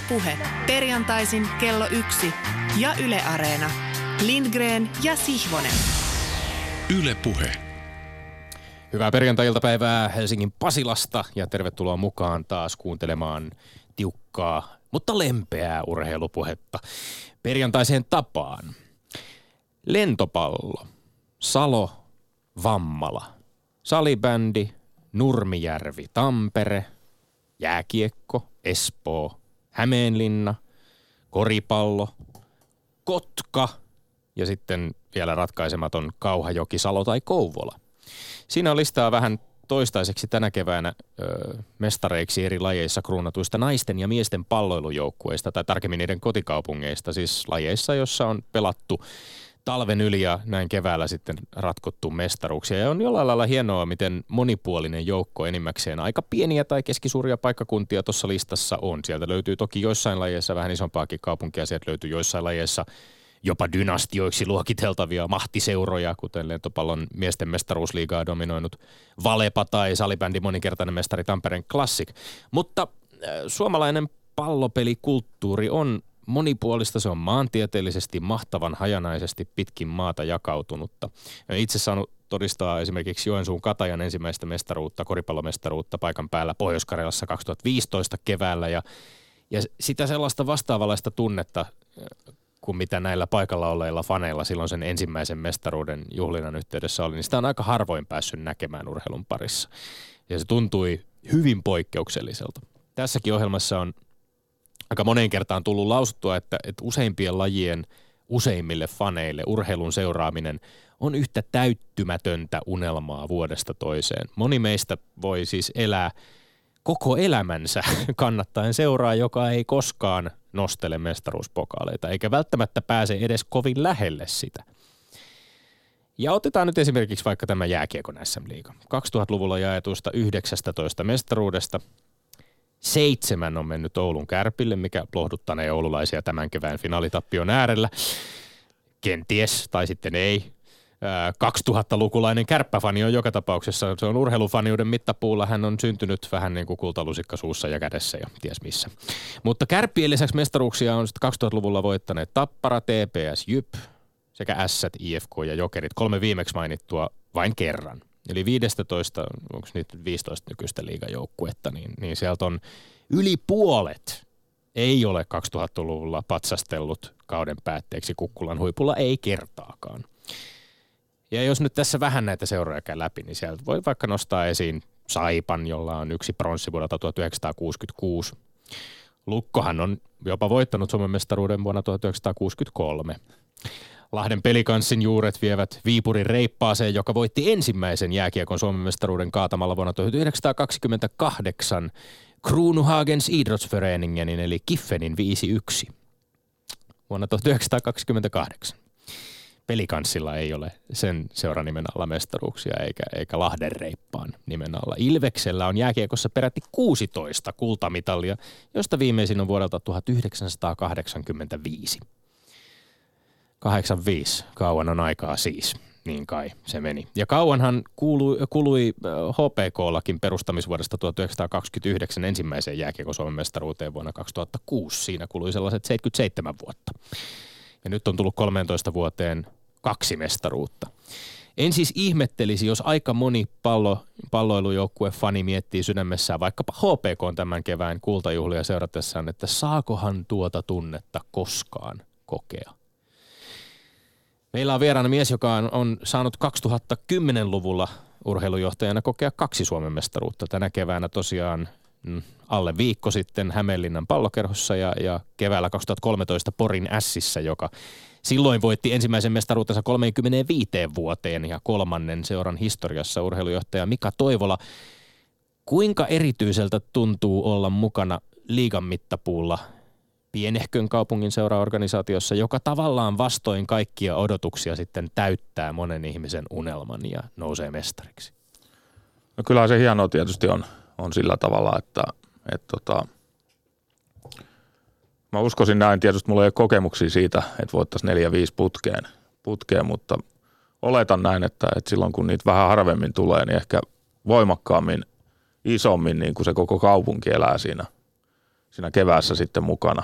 Ylepuhe perjantaisin kello yksi ja Yle Areena. Lindgren ja Sihvonen. Ylepuhe. Hyvää perjantai-iltapäivää Helsingin Pasilasta ja tervetuloa mukaan taas kuuntelemaan tiukkaa, mutta lempeää urheilupuhetta perjantaiseen tapaan. Lentopallo, Salo, Vammala, salibändi, Nurmijärvi, Tampere, jääkiekko, Espoo, Hämeenlinna, koripallo, Kotka ja sitten vielä ratkaisematon Kauhajoki, Salo tai Kouvola. Siinä on listaa vähän toistaiseksi tänä keväänä ö, mestareiksi eri lajeissa kruunatuista naisten ja miesten palloilujoukkueista, tai tarkemmin niiden kotikaupungeista, siis lajeissa, jossa on pelattu talven yli ja näin keväällä sitten ratkottu mestaruuksia. Ja on jollain lailla hienoa, miten monipuolinen joukko enimmäkseen aika pieniä tai keskisuuria paikkakuntia tuossa listassa on. Sieltä löytyy toki joissain lajeissa vähän isompaakin kaupunkia, sieltä löytyy joissain lajeissa jopa dynastioiksi luokiteltavia mahtiseuroja, kuten lentopallon miesten mestaruusliigaa dominoinut Valepa tai salibändi moninkertainen mestari Tampereen Classic. Mutta äh, suomalainen pallopelikulttuuri on monipuolista, se on maantieteellisesti mahtavan hajanaisesti pitkin maata jakautunutta. Itse saanut todistaa esimerkiksi Joensuun Katajan ensimmäistä mestaruutta, koripallomestaruutta paikan päällä Pohjois-Karjalassa 2015 keväällä ja, ja sitä sellaista vastaavalaista tunnetta kuin mitä näillä paikalla olleilla faneilla silloin sen ensimmäisen mestaruuden juhlinnan yhteydessä oli, niin sitä on aika harvoin päässyt näkemään urheilun parissa. Ja se tuntui hyvin poikkeukselliselta. Tässäkin ohjelmassa on aika moneen kertaan tullut lausuttua, että, että useimpien lajien useimmille faneille urheilun seuraaminen on yhtä täyttymätöntä unelmaa vuodesta toiseen. Moni meistä voi siis elää koko elämänsä kannattaen seuraa, joka ei koskaan nostele mestaruuspokaaleita, eikä välttämättä pääse edes kovin lähelle sitä. Ja otetaan nyt esimerkiksi vaikka tämä jääkiekon SM-liiga. 2000-luvulla jaetuista 19 mestaruudesta seitsemän on mennyt Oulun kärpille, mikä lohduttanee oululaisia tämän kevään finaalitappion äärellä. Kenties, tai sitten ei. 2000-lukulainen kärppäfani on joka tapauksessa, se on urheilufaniuden mittapuulla, hän on syntynyt vähän niin kuin kultalusikka suussa ja kädessä ja ties missä. Mutta kärppien lisäksi mestaruuksia on sitten 2000-luvulla voittaneet Tappara, TPS, Jyp sekä S, IFK ja Jokerit, kolme viimeksi mainittua vain kerran. Eli 15, onko niitä 15 nykyistä liigajoukkuetta, niin, niin sieltä on yli puolet ei ole 2000-luvulla patsastellut kauden päätteeksi Kukkulan huipulla, ei kertaakaan. Ja jos nyt tässä vähän näitä seuroja käy läpi, niin sieltä voi vaikka nostaa esiin Saipan, jolla on yksi pronssi vuodelta 1966. Lukkohan on jopa voittanut Suomen mestaruuden vuonna 1963. Lahden pelikanssin juuret vievät Viipurin reippaaseen, joka voitti ensimmäisen jääkiekon Suomen mestaruuden kaatamalla vuonna 1928 Kruunuhagens Idrottsföreningen eli Kiffenin 5-1 vuonna 1928 pelikanssilla ei ole sen seuranimen alla mestaruuksia eikä, eikä Lahden reippaan nimen alla. Ilveksellä on jääkiekossa peräti 16 kultamitalia, josta viimeisin on vuodelta 1985. 85, kauan on aikaa siis. Niin kai se meni. Ja kauanhan kuului, kului HPK-lakin perustamisvuodesta 1929 ensimmäiseen jääkiekon Suomen mestaruuteen vuonna 2006. Siinä kului sellaiset 77 vuotta. Ja nyt on tullut 13 vuoteen kaksi mestaruutta. En siis ihmettelisi, jos aika moni pallo, palloilujoukkue fani miettii sydämessään vaikkapa HPK tämän kevään kultajuhlia seuratessaan, että saakohan tuota tunnetta koskaan kokea. Meillä on vieraana mies, joka on, on saanut 2010-luvulla urheilujohtajana kokea kaksi Suomen mestaruutta. Tänä keväänä tosiaan mm, alle viikko sitten Hämeenlinnan pallokerhossa ja, ja keväällä 2013 Porin Ässissä, joka Silloin voitti ensimmäisen mestaruutensa 35 vuoteen ja kolmannen seuran historiassa urheilujohtaja Mika Toivola. Kuinka erityiseltä tuntuu olla mukana liigan mittapuulla pienehkön kaupungin seuraorganisaatiossa, joka tavallaan vastoin kaikkia odotuksia sitten täyttää monen ihmisen unelman ja nousee mestariksi? No kyllä se hienoa tietysti on, on sillä tavalla, että, että tota, Mä uskoisin näin, tietysti mulla ei ole kokemuksia siitä, että voittaisiin neljä viisi putkeen, putkeen, mutta oletan näin, että, että silloin kun niitä vähän harvemmin tulee, niin ehkä voimakkaammin, isommin niin kuin se koko kaupunki elää siinä, siinä keväässä sitten mukana.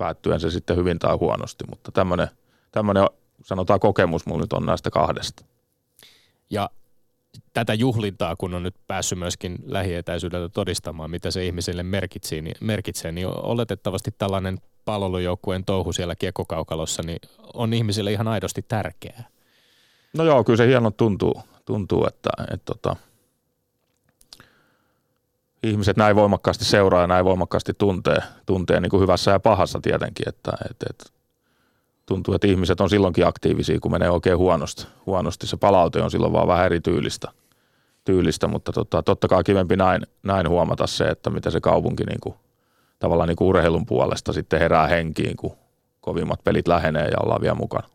Päättyen se sitten hyvin tai huonosti, mutta tämmöinen, tämmöinen sanotaan kokemus mulla nyt on näistä kahdesta. Ja tätä juhlintaa, kun on nyt päässyt myöskin lähietäisyydeltä todistamaan, mitä se ihmiselle merkitsee, niin, merkitsee, niin oletettavasti tällainen palvelujoukkueen touhu siellä kiekkokaukalossa niin on ihmisille ihan aidosti tärkeää. No joo, kyllä se hieno tuntuu, tuntuu että, että, että tota, ihmiset näin voimakkaasti seuraa ja näin voimakkaasti tuntee, tuntee niin kuin hyvässä ja pahassa tietenkin, että, että, että tuntuu, että ihmiset on silloinkin aktiivisia, kun menee oikein huonosti. huonosti. Se palaute on silloin vaan vähän erityylistä, tyylistä, mutta tota, totta kai kivempi näin, näin huomata se, että miten se kaupunki niin kuin, tavallaan niin kuin urheilun puolesta sitten herää henkiin, kun kovimmat pelit lähenee ja ollaan vielä mukana.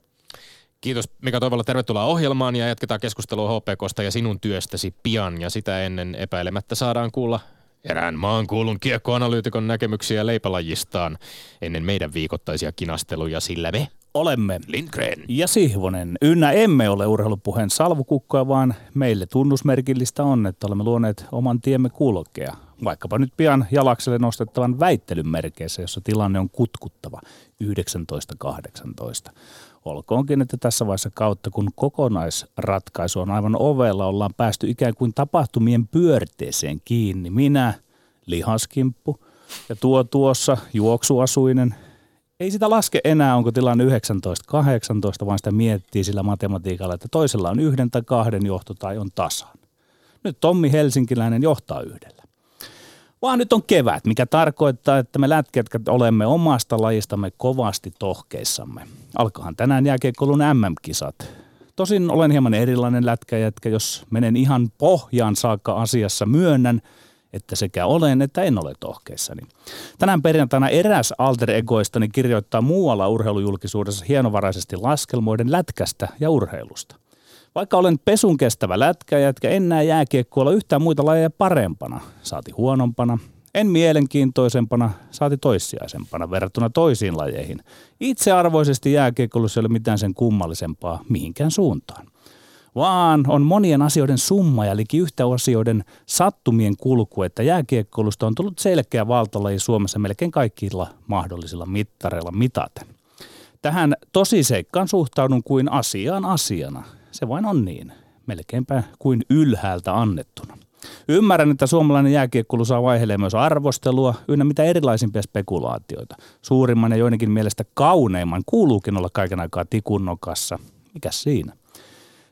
Kiitos Mika Toivola, tervetuloa ohjelmaan ja jatketaan keskustelua HPKsta ja sinun työstäsi pian ja sitä ennen epäilemättä saadaan kuulla erään maan kuulun kiekkoanalyytikon näkemyksiä leipälajistaan ennen meidän viikoittaisia kinasteluja, sillä me olemme Lindgren ja Sihvonen. Ynnä emme ole urheilupuheen salvukukkoja, vaan meille tunnusmerkillistä on, että olemme luoneet oman tiemme kulkea. Vaikkapa nyt pian jalakselle nostettavan väittelyn merkeissä, jossa tilanne on kutkuttava 1918. Olkoonkin, että tässä vaiheessa kautta, kun kokonaisratkaisu on aivan ovella, ollaan päästy ikään kuin tapahtumien pyörteeseen kiinni. Minä, lihaskimppu ja tuo tuossa juoksuasuinen. Ei sitä laske enää, onko tilanne 19-18, vaan sitä miettii sillä matematiikalla, että toisella on yhden tai kahden johto tai on tasan. Nyt Tommi Helsinkiläinen johtaa yhdellä vaan nyt on kevät, mikä tarkoittaa, että me lätketkä olemme omasta lajistamme kovasti tohkeissamme. Alkahan tänään jääkiekkoulun MM-kisat. Tosin olen hieman erilainen lätkäjätkä, jos menen ihan pohjaan saakka asiassa, myönnän, että sekä olen että en ole tohkeissani. Tänään perjantaina eräs alter egoistani kirjoittaa muualla urheilujulkisuudessa hienovaraisesti laskelmoiden lätkästä ja urheilusta. Vaikka olen pesun kestävä lätkä, jätkä en näe jääkiekkoilla yhtään muita lajeja parempana, saati huonompana, en mielenkiintoisempana, saati toissijaisempana verrattuna toisiin lajeihin. Itsearvoisesti jääkiekkoilussa ei ole mitään sen kummallisempaa mihinkään suuntaan. Vaan on monien asioiden summa ja liki yhtä asioiden sattumien kulku, että jääkiekkoilusta on tullut selkeä valtalaji Suomessa melkein kaikilla mahdollisilla mittareilla mitaten. Tähän tosiseikkaan suhtaudun kuin asiaan asiana – se vain on niin, melkeinpä kuin ylhäältä annettuna. Ymmärrän, että suomalainen jääkiekkulu saa vaihelee myös arvostelua, ynnä mitä erilaisimpia spekulaatioita. Suurimman ja joidenkin mielestä kauneimman kuuluukin olla kaiken aikaa tikunnokassa. Mikä siinä?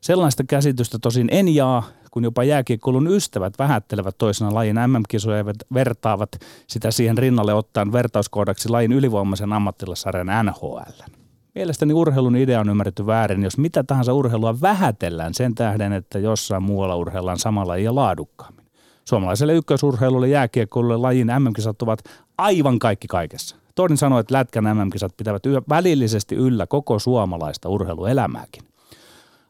Sellaista käsitystä tosin en jaa, kun jopa jääkiekkoulun ystävät vähättelevät toisena lajin MM-kisoja ja vertaavat sitä siihen rinnalle ottaen vertauskohdaksi lajin ylivoimaisen ammattilasarjan NHL. Mielestäni urheilun idea on ymmärretty väärin, jos mitä tahansa urheilua vähätellään sen tähden, että jossain muualla urheillaan samalla ja laadukkaammin. Suomalaiselle ykkösurheilulle jääkiekkoilulle lajin MM-kisat ovat aivan kaikki kaikessa. Toinen sanoi, että Lätkän MM-kisat pitävät välillisesti yllä koko suomalaista urheiluelämääkin.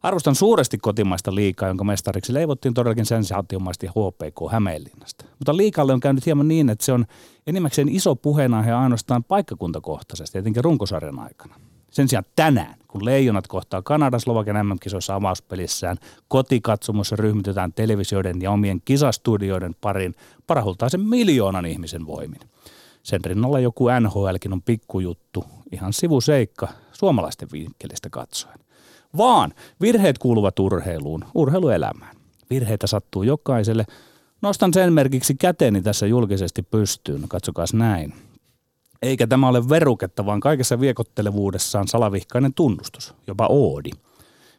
Arvostan suuresti kotimaista liikaa, jonka mestariksi leivottiin todellakin sensaatiomaisesti HPK Hämeenlinnasta. Mutta liikalle on käynyt hieman niin, että se on enimmäkseen iso puheenaihe ainoastaan paikkakuntakohtaisesti, etenkin runkosarjan aikana. Sen sijaan tänään, kun Leijonat kohtaa Kanadan Slovakian MM-kisoissa avauspelissään, kotikatsomossa ryhmitytään televisioiden ja omien kisastudioiden parin parahultaisen miljoonan ihmisen voimin. Sen rinnalla joku NHLkin on pikkujuttu, ihan sivuseikka suomalaisten vinkkelistä katsoen. Vaan virheet kuuluvat urheiluun, urheiluelämään. Virheitä sattuu jokaiselle. Nostan sen merkiksi käteeni tässä julkisesti pystyyn. Katsokaas näin. Eikä tämä ole veruketta, vaan kaikessa viekottelevuudessaan salavihkainen tunnustus, jopa oodi.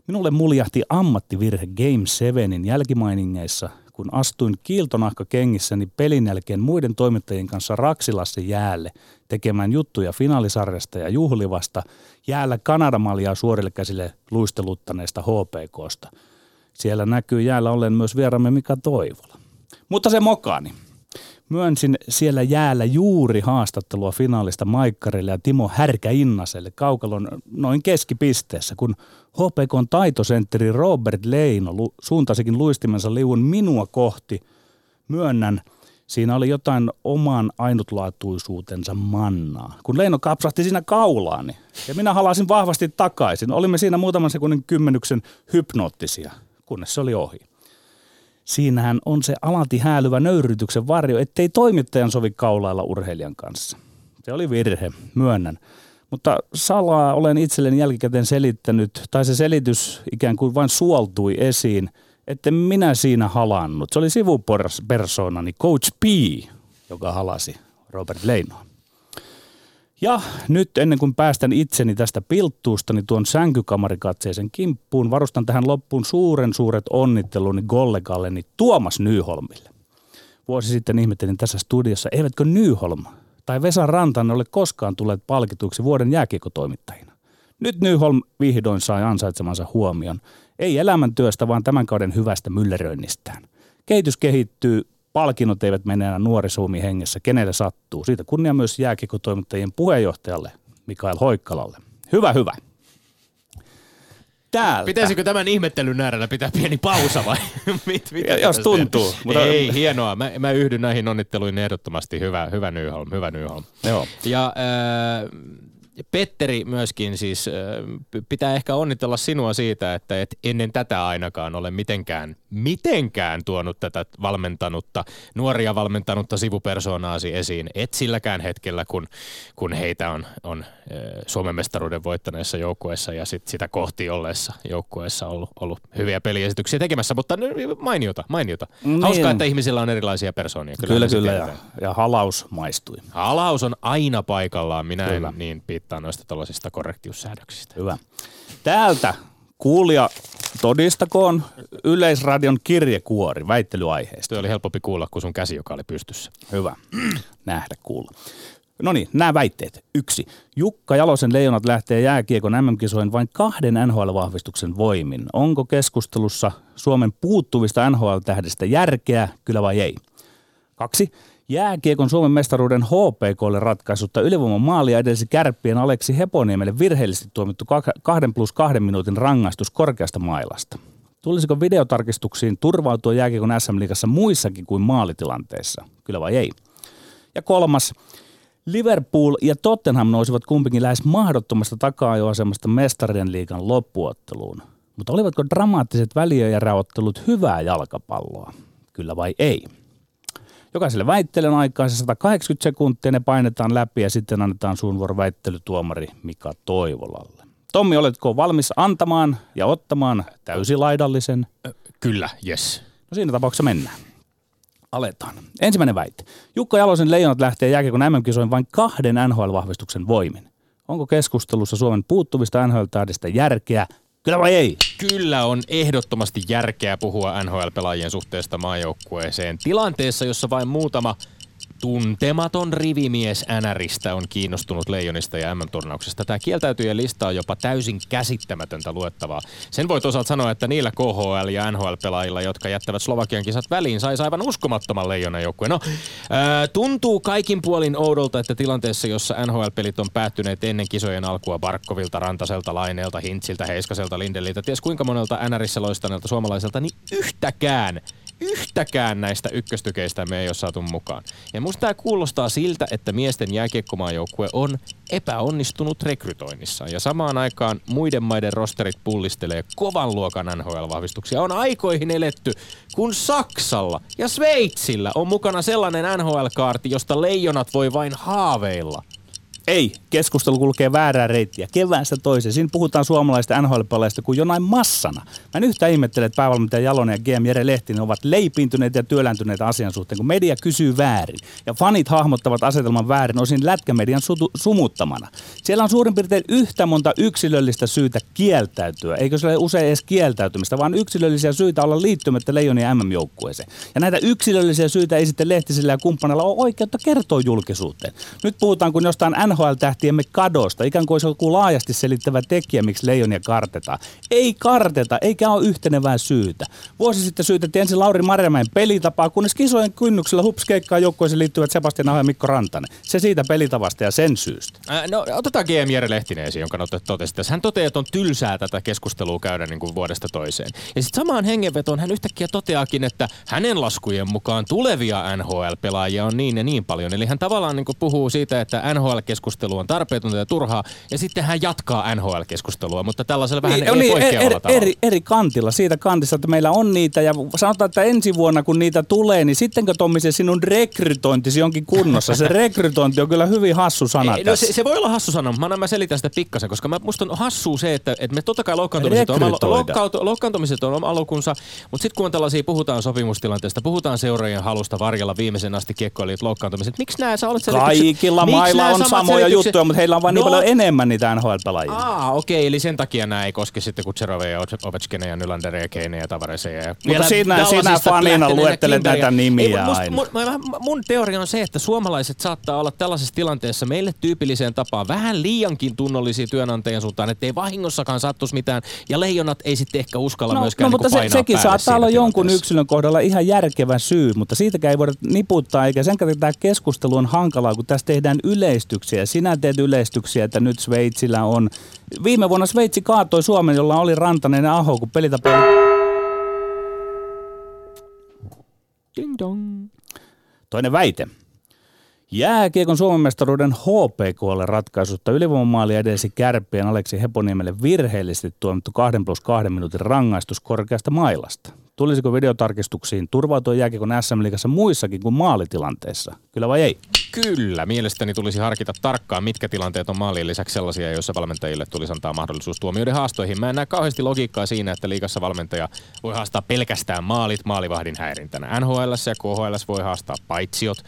Minulle muljahti ammattivirhe Game 7 jälkimainingeissa, kun astuin kiiltonahka kengissäni pelin jälkeen muiden toimittajien kanssa Raksilassa jäälle tekemään juttuja finaalisarjasta ja juhlivasta jäällä Kanadamaljaa suorille käsille luisteluttaneesta HPKsta. Siellä näkyy jäällä ollen myös vieramme Mika Toivola. Mutta se mokaani. Myönsin siellä jäällä juuri haastattelua finaalista Maikkarille ja Timo Härkä-Innaselle kaukalon noin keskipisteessä, kun HPKn taitosentteri Robert Leino suuntasikin luistimensa liuun minua kohti. Myönnän, siinä oli jotain oman ainutlaatuisuutensa mannaa. Kun Leino kapsahti siinä kaulaani ja minä halasin vahvasti takaisin, olimme siinä muutaman sekunnin kymmenyksen hypnoottisia, kunnes se oli ohi. Siinähän on se alati häälyvä nöyrytyksen varjo, ettei toimittajan sovi kaulailla urheilijan kanssa. Se oli virhe, myönnän. Mutta salaa olen itselleni jälkikäteen selittänyt, tai se selitys ikään kuin vain suoltui esiin, että minä siinä halannut. Se oli sivupersonani Coach P, joka halasi Robert Leinoa. Ja nyt ennen kuin päästän itseni tästä pilttuusta, niin tuon sänkykamarikatseisen kimppuun varustan tähän loppuun suuren suuret onnitteluni kollegalleni Tuomas Nyholmille. Vuosi sitten ihmettelin tässä studiossa, eivätkö Nyholm tai Vesa Rantanen ole koskaan tulleet palkituksi vuoden jääkiekotoimittajina. Nyt Nyholm vihdoin sai ansaitsemansa huomion. Ei elämäntyöstä, vaan tämän kauden hyvästä mylleröinnistään. Kehitys kehittyy, palkinnot eivät mene enää nuorisuumi hengessä, kenelle sattuu. Siitä kunnia myös jääkiekotoimittajien puheenjohtajalle Mikael Hoikkalalle. Hyvä, hyvä. Täältä. Pitäisikö tämän ihmettelyn äärellä pitää pieni pausa vai? Mit, mit, Ja- jos tuntuu, mutta- Ei, hienoa. Mä, mä yhdyn näihin onnitteluihin ehdottomasti. Hyvä, hyvä Nyholm, hyvä Nyholm. Joo. Ja äh, Petteri myöskin siis, pitää ehkä onnitella sinua siitä, että et ennen tätä ainakaan ole mitenkään, mitenkään tuonut tätä valmentanutta, nuoria valmentanutta sivupersoonaasi esiin. Et silläkään hetkellä, kun, kun heitä on, on Suomen mestaruuden voittaneessa joukkueessa ja sit sitä kohti olleessa joukkueessa ollut, ollut hyviä peliesityksiä tekemässä, mutta mainiota, mainiota. Niin. Hauskaa, että ihmisillä on erilaisia persoonia. Kyllä, se kyllä. Ja, ja halaus maistui. Halaus on aina paikallaan. Minä Kyllä. en niin piittaa noista tällaisista korrektiussäädöksistä. Hyvä. Täältä kuulija todistakoon Yleisradion kirjekuori väittelyaiheesta. Se oli helpompi kuulla kuin sun käsi, joka oli pystyssä. Hyvä. Nähdä, kuulla. No niin, nämä väitteet. Yksi. Jukka Jalosen leijonat lähtee jääkiekon MM-kisoihin vain kahden NHL-vahvistuksen voimin. Onko keskustelussa Suomen puuttuvista NHL-tähdistä järkeä, kyllä vai ei? Kaksi. Jääkiekon Suomen mestaruuden HPKlle ratkaisutta ylivoiman maalia edelsi kärppien Aleksi Heponiemelle virheellisesti tuomittu kahden plus kahden minuutin rangaistus korkeasta mailasta. Tulisiko videotarkistuksiin turvautua jääkiekon SM-liigassa muissakin kuin maalitilanteissa? Kyllä vai ei? Ja kolmas. Liverpool ja Tottenham nousivat kumpikin lähes mahdottomasta taka-ajoasemasta mestarien liigan loppuotteluun. Mutta olivatko dramaattiset väliöjäräottelut hyvää jalkapalloa? Kyllä vai ei? Jokaiselle väittelen aikaa se 180 sekuntia, ne painetaan läpi ja sitten annetaan suun vuoro väittelytuomari Mika Toivolalle. Tommi, oletko valmis antamaan ja ottamaan täysilaidallisen? Kyllä, yes. No siinä tapauksessa mennään. Aletaan. Ensimmäinen väite. Jukka Jalosen leijonat lähtee jääkiekon MM-kisoihin vain kahden NHL-vahvistuksen voimin. Onko keskustelussa Suomen puuttuvista NHL-tähdistä järkeä? Kyllä vai ei? Kyllä on ehdottomasti järkeä puhua NHL-pelaajien suhteesta maajoukkueeseen tilanteessa, jossa vain muutama tuntematon rivimies NRistä on kiinnostunut leijonista ja MM-turnauksesta. Tämä kieltäytyjien lista on jopa täysin käsittämätöntä luettavaa. Sen voi toisaalta sanoa, että niillä KHL- ja NHL-pelaajilla, jotka jättävät Slovakian kisat väliin, saisi aivan uskomattoman leijonan joukkueen. No, ää, tuntuu kaikin puolin oudolta, että tilanteessa, jossa NHL-pelit on päättyneet ennen kisojen alkua Barkovilta, Rantaselta, Laineelta, Hintsiltä, Heiskaselta, Lindeliltä, ties kuinka monelta NRissä loistaneelta suomalaiselta, niin yhtäkään yhtäkään näistä ykköstykeistä me ei ole saatu mukaan. Ja musta tämä kuulostaa siltä, että miesten jääkiekkomaajoukkue on epäonnistunut rekrytoinnissa. Ja samaan aikaan muiden maiden rosterit pullistelee kovan luokan NHL-vahvistuksia. On aikoihin eletty, kun Saksalla ja Sveitsillä on mukana sellainen NHL-kaarti, josta leijonat voi vain haaveilla. Ei, keskustelu kulkee väärää reittiä keväästä toiseen. Siinä puhutaan suomalaisista NHL-pelaajista kuin jonain massana. Mä en yhtään ihmettele, että päävalmentaja Jalonen ja GM Jere Lehtinen ovat leipiintyneitä ja työlääntyneitä asian suhteen, kun media kysyy väärin. Ja fanit hahmottavat asetelman väärin osin lätkämedian sutu, sumuttamana. Siellä on suurin piirtein yhtä monta yksilöllistä syytä kieltäytyä. Eikö se ole usein edes kieltäytymistä, vaan yksilöllisiä syitä olla liittymättä Leijonien MM-joukkueeseen. Ja näitä yksilöllisiä syitä ei sitten Lehtisellä ja kumppanilla ole oikeutta kertoa julkisuuteen. Nyt puhutaan kuin jostain NHL-tähtiemme kadosta, ikään kuin olisi joku laajasti selittävä tekijä, miksi leijonia kartetaan. Ei karteta, eikä ole yhtenevää syytä. Vuosi sitten syytettiin ensin Lauri Marjamäen pelitapaa, kunnes kisojen kynnyksellä hupskeikkaa joukkueeseen liittyvät Sebastian Aho ja Mikko Rantanen. Se siitä pelitavasta ja sen syystä. Ää, No otetaan GM Jere Lehtinen esiin, jonka totesi tässä. Hän toteaa, että on tylsää tätä keskustelua käydä niin kuin vuodesta toiseen. Ja sitten samaan hengenvetoon hän yhtäkkiä toteakin, että hänen laskujen mukaan tulevia NHL-pelaajia on niin ja niin paljon. Eli hän tavallaan niin kuin puhuu siitä, että NHL-keskustelua keskustelu on tarpeetonta ja turhaa, ja sitten hän jatkaa NHL-keskustelua, mutta tällaisella vähän Niin, niin, niin, poikkeavalla eri, tavalla. eri, eri kantilla, siitä kantista, että meillä on niitä ja sanotaan, että ensi vuonna kun niitä tulee, niin sittenkö Tommi se sinun rekrytointisi onkin kunnossa? Se rekrytointi on kyllä hyvin hassu sana Ei, no se, se, voi olla hassu sana, mutta mä, mä selitän sitä pikkasen, koska mä, musta on hassua se, että, että me totta kai loukkaantumiset on, loukkaantu, loukkaantumiset on oma lukunsa, mutta sitten kun on tällaisia, puhutaan sopimustilanteesta, puhutaan seuraajan halusta varjella viimeisen asti kiekkoilijat loukkaantumiset, miksi nämä sä olet Kaikilla mailla on samat samoja selitykset- juttuja, mutta heillä on vain niin No, paljon enemmän niitä NHL-pelaajia. Aa, okei, eli sen takia nämä ei koske sitten Kutserovia ja Ovechkinia ja Nylanderia ja Keinejä ja Tavareseja. Ja vielä siinä- siinä fanina luettelet Klimberiä. näitä nimiä Ei, mut musta- aina. Mun, vähän- mun teoria on se, että suomalaiset saattaa olla tällaisessa tilanteessa meille tyypilliseen tapaan vähän liiankin tunnollisia työnantajan suuntaan, ettei vahingossakaan sattuisi mitään, ja leijonat ei sitten ehkä uskalla No, myöskään no niinku mutta se, painaa sekin saattaa olla jonkun yksilön kohdalla ihan järkevä syy, mutta siitäkään ei voida niputtaa, eikä sen takia tämä keskustelu on hankalaa, kun tässä tehdään yleistyksiä. Sinä teet yleistyksiä, että nyt Sveitsillä on... Viime vuonna Sveitsi kaatoi Suomen, jolla oli Rantanen Aho, kun pelitapa oli Ding dong. Toinen väite. Jääkiekon Suomen mestaruuden HPKlle ratkaisusta ylivoimamaali edesi kärppien Aleksi Heponiemelle virheellisesti tuomittu 2 plus 2 minuutin rangaistus korkeasta mailasta. Tulisiko videotarkistuksiin turvautua jääkiekon SM-liigassa muissakin kuin maalitilanteissa? Kyllä vai ei? Kyllä, mielestäni tulisi harkita tarkkaan, mitkä tilanteet on maalien lisäksi sellaisia, joissa valmentajille tulisi antaa mahdollisuus tuomioiden haastoihin. Mä en näe kauheasti logiikkaa siinä, että liikassa valmentaja voi haastaa pelkästään maalit maalivahdin häirintänä. NHL ja KHL voi haastaa paitsiot.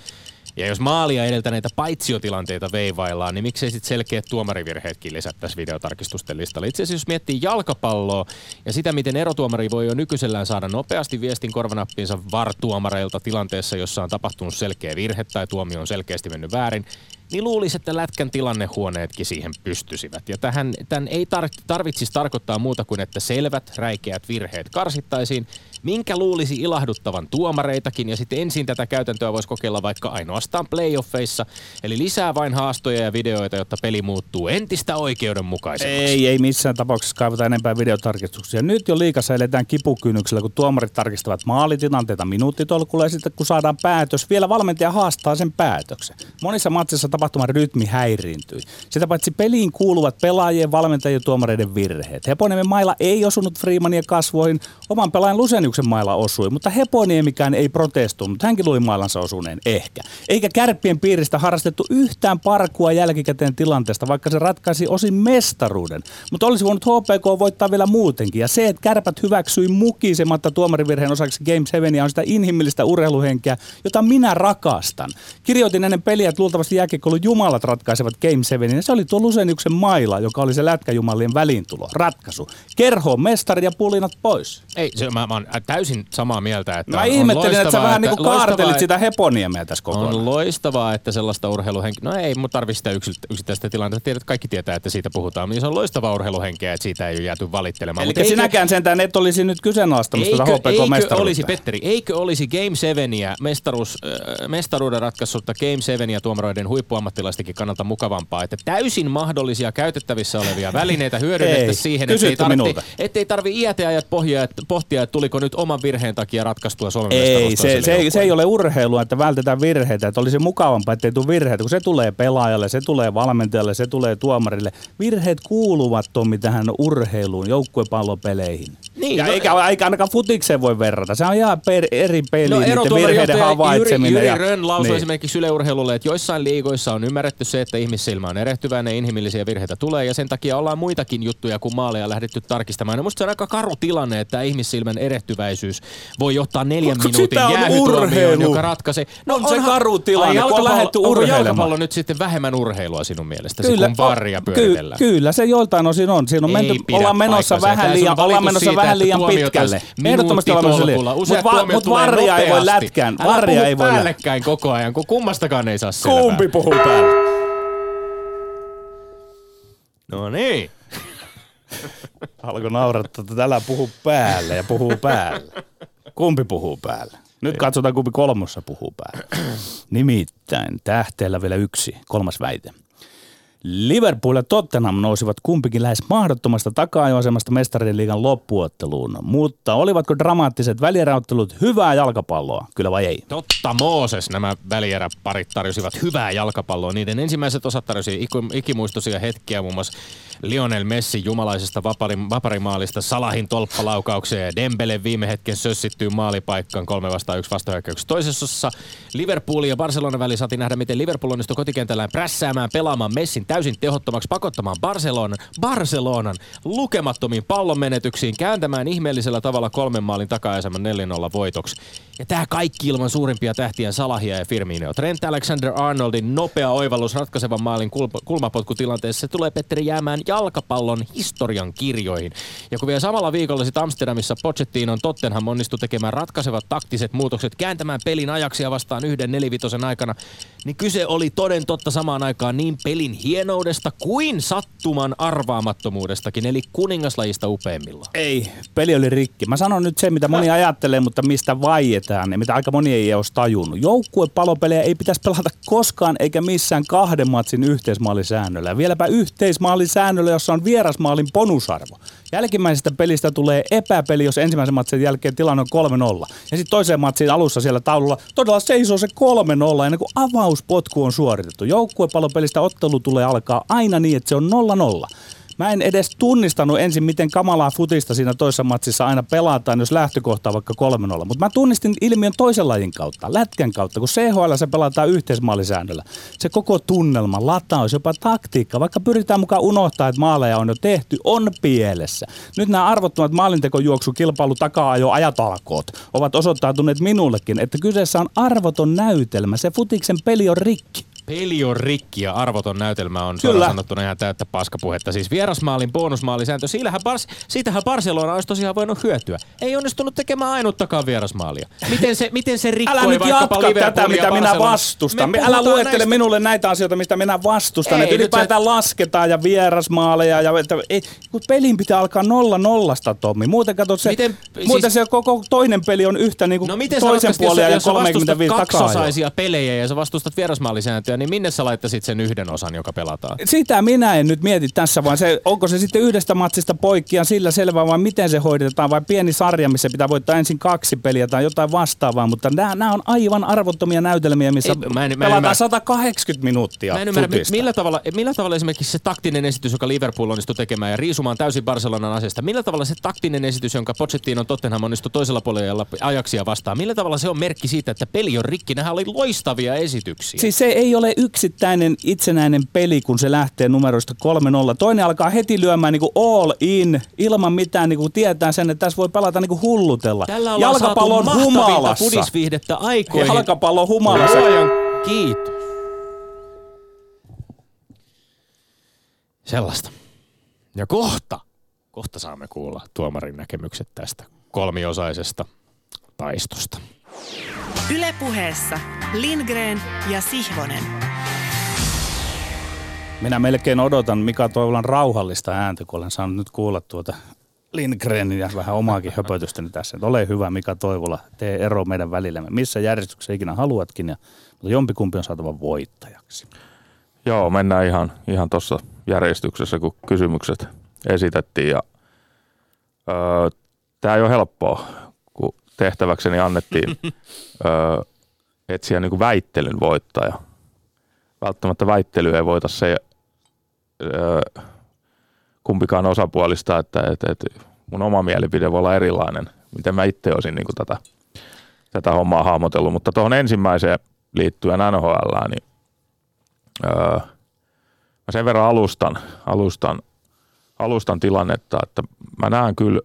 Ja jos maalia edeltäneitä paitsiotilanteita veivaillaan, niin miksei sitten selkeät tuomarivirheetkin lisättäisi videotarkistusten listalle. Itse asiassa jos miettii jalkapalloa ja sitä, miten erotuomari voi jo nykyisellään saada nopeasti viestin korvanappiinsa VAR-tuomareilta tilanteessa, jossa on tapahtunut selkeä virhe tai tuomio on selkeästi mennyt väärin, niin luulisi, että lätkän tilannehuoneetkin siihen pystyisivät. Ja tähän, tämän ei tar- tarvitsisi tarkoittaa muuta kuin, että selvät, räikeät virheet karsittaisiin, minkä luulisi ilahduttavan tuomareitakin, ja sitten ensin tätä käytäntöä voisi kokeilla vaikka ainoastaan playoffeissa, eli lisää vain haastoja ja videoita, jotta peli muuttuu entistä oikeudenmukaisemmaksi. Ei, ei missään tapauksessa kaivata enempää videotarkistuksia. Nyt jo liikassa eletään kipukynnyksellä, kun tuomarit tarkistavat maalitilanteita minuuttitolkulla ja sitten kun saadaan päätös, vielä valmentaja haastaa sen päätöksen. Monissa matsissa tapahtuman rytmi häiriintyi. Sitä paitsi peliin kuuluvat pelaajien, valmentajien ja tuomareiden virheet. Heponiemen mailla ei osunut Freemania kasvoihin, oman pelaajan Luseniuksen mailla osui, mutta Heponiemikään ei protestoinut. Hänkin luuli mailansa osuneen ehkä. Eikä kärppien piiristä harrastettu yhtään parkua jälkikäteen tilanteesta, vaikka se ratkaisi osin mestaruuden. Mutta olisi voinut HPK voittaa vielä muutenkin. Ja se, että kärpät hyväksyi mukisematta tuomarivirheen osaksi Game 7 on sitä inhimillistä urheiluhenkeä, jota minä rakastan. Kirjoitin ennen peliä, että luultavasti jääkiekkoilun jumalat ratkaisevat Game 7, ja se oli tuo Luseniuksen maila, joka oli se lätkäjumalien väliintulo. Ratkaisu. Kerho, mestari ja pulinat pois. Ei, se, mä, mä oon täysin samaa mieltä, että Mä on, ihmettelin, että sä vähän niin kuin kaartelit sitä Heponiemeä tässä koko ajan. On loistavaa, että sellaista urheiluhenkeä, no ei mun tarvitse sitä yksittäistä tilannetta, tiedät, kaikki tietää, että siitä puhutaan, niin se on loistavaa urheiluhenkeä, että siitä ei ole jääty valittelemaan. Eli eikö- sinäkään sentään et olisi nyt kyseenalaistamassa HPK-mestaruutta. olisi, Petteri, eikö olisi Game 7 mestaruus, äh, mestaruuden ratkaisutta Game 7 ja tuomaroiden huippuammattilaistenkin kannalta mukavampaa, että täysin mahdollisia käytettävissä olevia välineitä Ei, hyödynnettäisiin siihen, ettei tarvitse, ettei tarvi iät ja ajat pohjaa, että, pohtia, että tuliko nyt oman virheen takia ratkaistua Suomen Ei, se, se, ei, se ei ole urheilua, että vältetään virheitä. Että olisi mukavampaa, ettei tule virheitä, kun se tulee pelaajalle, se tulee valmentajalle, se tulee tuomarille. Virheet kuuluvat, Tommi, tähän urheiluun, joukkuepallopeleihin. Niin, ja no- eikä, eikä ainakaan futikseen voi verrata. Se on ihan per, eri peli, No niiden virheiden Jyri, havaitseminen. Jyri ja, Rönn lausui niin. esimerkiksi Yle Urheilulle, että joissain liigoissa on ymmärretty se, että ihmissilmä on erehtyväinen, inhimillisiä virheitä tulee ja sen takia ollaan muitakin juttuja kuin maaleja lähdetty tarkistamaan. No musta se on aika karu tilanne, että ihmissilmän erehtyväisyys voi johtaa neljän Mutta minuutin jäähytuomioon, joka ratkaisee. On se karu tilanne, Ai, jalkapallo- lähdetty onko urheilemaan. jalkapallo nyt sitten vähemmän urheilua sinun mielestäsi, kyllä, kun varja pyöritellään? Ky- kyllä, se joiltain osin on. Siinä on menty, ollaan menossa vähän liian, ollaan menossa siitä, vähän liian pitkälle. Ehdottomasti ollaan menossa liian. Mutta mut varja ei voi lätkään. Varja ei voi lätkään. koko ajan, kun kummastakaan ei saa selvää. Kumpi puhuu päälle? No niin. Alkoi naurattaa, että täällä puhuu päälle ja puhuu päälle. Kumpi puhuu päälle? Nyt katsotaan, kumpi kolmossa puhuu päälle. Nimittäin tähteellä vielä yksi, kolmas väite. Liverpool ja Tottenham nousivat kumpikin lähes mahdottomasta taka-ajoasemasta mestarien liigan loppuotteluun. Mutta olivatko dramaattiset välieräottelut hyvää jalkapalloa? Kyllä vai ei? Totta Mooses nämä välieräparit tarjosivat hyvää jalkapalloa. Niiden ensimmäiset osat tarjosi ikimuistoisia hetkiä muun muassa Lionel Messi jumalaisesta vaparim, vaparimaalista, Salahin tolppalaukauksia ja Dembele viime hetken sössittyy maalipaikkaan kolme vastaan yksi vastahyökkäyksessä. Toisessa Liverpool ja Barcelona väli saatiin nähdä, miten Liverpool onnistui kotikentällään prässäämään pelaamaan Messin täysin tehottomaksi, pakottamaan Barcelonan, Barcelonan lukemattomiin pallonmenetyksiin, kääntämään ihmeellisellä tavalla kolmen maalin takaisemman 4-0 voitoksi. Ja tämä kaikki ilman suurimpia tähtiä Salahia ja Firmino. Trent Alexander-Arnoldin nopea oivallus ratkaisevan maalin kulmapotkutilanteessa tulee Petteri jäämään jalkapallon historian kirjoihin. Ja kun vielä samalla viikolla sitten Amsterdamissa Pochettinon Tottenham onnistui tekemään ratkaisevat taktiset muutokset kääntämään pelin ajaksia vastaan yhden nelivitosen aikana, niin kyse oli toden totta samaan aikaan niin pelin hienoudesta kuin sattuman arvaamattomuudestakin, eli kuningaslajista upeimmillaan. Ei, peli oli rikki. Mä sanon nyt se, mitä moni ajattelee, mutta mistä vaietään ja mitä aika moni ei ole tajunnut. Joukkuepalopelejä ei pitäisi pelata koskaan eikä missään kahden matsin yhteismaalisäännöllä. Ja vieläpä yhteismaalisäännöllä, jossa on vierasmaalin bonusarvo. Jälkimmäisestä pelistä tulee epäpeli, jos ensimmäisen matsin jälkeen tilanne on 3-0. Ja sitten toiseen matsin alussa siellä taululla todella seisoo se 3-0 ennen kuin avauspotku on suoritettu. Joukkuepallopelistä ottelu tulee alkaa aina niin, että se on 0-0. Mä en edes tunnistanut ensin, miten kamalaa futista siinä toisessa matsissa aina pelataan, jos lähtökohta on vaikka 3-0. Mutta mä tunnistin ilmiön toisen lajin kautta, lätkän kautta, kun CHL se pelataan yhteismaalisäännöllä. Se koko tunnelma, lataus, jopa taktiikka, vaikka pyritään mukaan unohtaa, että maaleja on jo tehty, on pielessä. Nyt nämä arvottomat maalintekojuoksu, kilpailu, taka-ajo, ajatalkoot ovat osoittautuneet minullekin, että kyseessä on arvoton näytelmä. Se futiksen peli on rikki. Peli on rikki ja arvoton näytelmä on suoraan sanottuna ihan täyttä paskapuhetta. Siis vierasmaalin bonusmaalisääntö, siitähän, Bars, siitähän Barcelona olisi tosiaan voinut hyötyä. Ei onnistunut tekemään ainuttakaan vierasmaalia. Miten se, miten se rikkoi Älä nyt jatka tätä, mitä minä vastustan. Me Älä luettele näistä... minulle näitä asioita, mistä minä vastustan. Ei, että ylipäätään se... lasketaan ja vierasmaaleja. Ja, että, ei, kun pelin pitää alkaa nolla nollasta, Tommi. Muuten katsot se, miten, muuten siis... se koko toinen peli on yhtä niin kuin no miten toisen puolen ja 35 takaa. kaksosaisia pelejä ja sä vastustat vierasmaalisääntöä, niin minne sä laittaisit sen yhden osan, joka pelataan? Sitä minä en nyt mieti tässä, vaan se, onko se sitten yhdestä matsista poikki ja sillä selvä, vai miten se hoidetaan, vai pieni sarja, missä pitää voittaa ensin kaksi peliä tai jotain vastaavaa, mutta nämä, nämä on aivan arvottomia näytelmiä, missä Ei, mä en, mä pelataan mä, 180 minuuttia Mä en ymmärrä, millä tavalla, millä tavalla esimerkiksi se taktinen esitys, joka Liverpool onnistui tekemään ja riisumaan täysin Barcelonan asiasta, millä tavalla se taktinen esitys, jonka Pochettino Tottenham onnistui toisella puolella ajaksia vastaan, millä tavalla se on merkki siitä, että peli on rikki? Nämä oli loistavia esityksiä. Siis se ei ole yksi yksittäinen itsenäinen peli, kun se lähtee numeroista 3-0. Toinen alkaa heti lyömään niin kuin all in, ilman mitään niin kuin tietää sen, että tässä voi pelata niin kuin hullutella. Tällä Jalkapallon humalassa. aikoihin. Jalkapallon humalassa. kiitos. Sellaista. Ja kohta, kohta saamme kuulla tuomarin näkemykset tästä kolmiosaisesta taistosta. Ylepuheessa Lindgren ja Sihvonen. Minä melkein odotan Mika Toivolan rauhallista ääntä, kun olen saanut nyt kuulla tuota Lindgrenin ja vähän omaakin höpötystäni tässä. Että ole hyvä Mika Toivola, tee ero meidän välillämme. Missä järjestyksessä ikinä haluatkin, ja, mutta jompikumpi on saatava voittajaksi. Joo, mennään ihan, ihan tuossa järjestyksessä, kun kysymykset esitettiin. Ja, öö, tämä ei ole helppoa, tehtäväkseni annettiin öö, etsiä niin kuin väittelyn voittaja. Välttämättä väittely ei voita se kumpikaan osapuolista, että, että, että mun oma mielipide voi olla erilainen, miten mä itse olisin niin kuin tätä, tätä hommaa hahmotellut. Mutta tuohon ensimmäiseen liittyen NHL, niin öö, mä sen verran alustan, alustan, alustan tilannetta, että mä näen kyllä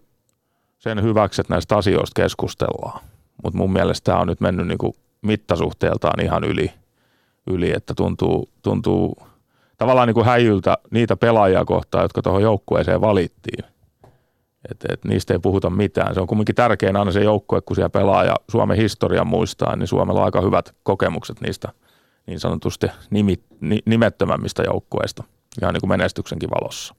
sen hyväksi, että näistä asioista keskustellaan. Mutta mun mielestä tämä on nyt mennyt niin kuin mittasuhteeltaan ihan yli, yli että tuntuu, tuntuu – tavallaan niin kuin häijyltä niitä pelaajia kohtaan, jotka tuohon joukkueeseen valittiin. Et, et niistä ei puhuta mitään. Se on kuitenkin tärkein aina se joukkue, kun siellä pelaa ja Suomen historian muistaa, niin Suomella on aika hyvät kokemukset niistä niin sanotusti nimi, ni, nimettömämmistä joukkueista ihan niin kuin menestyksenkin valossa.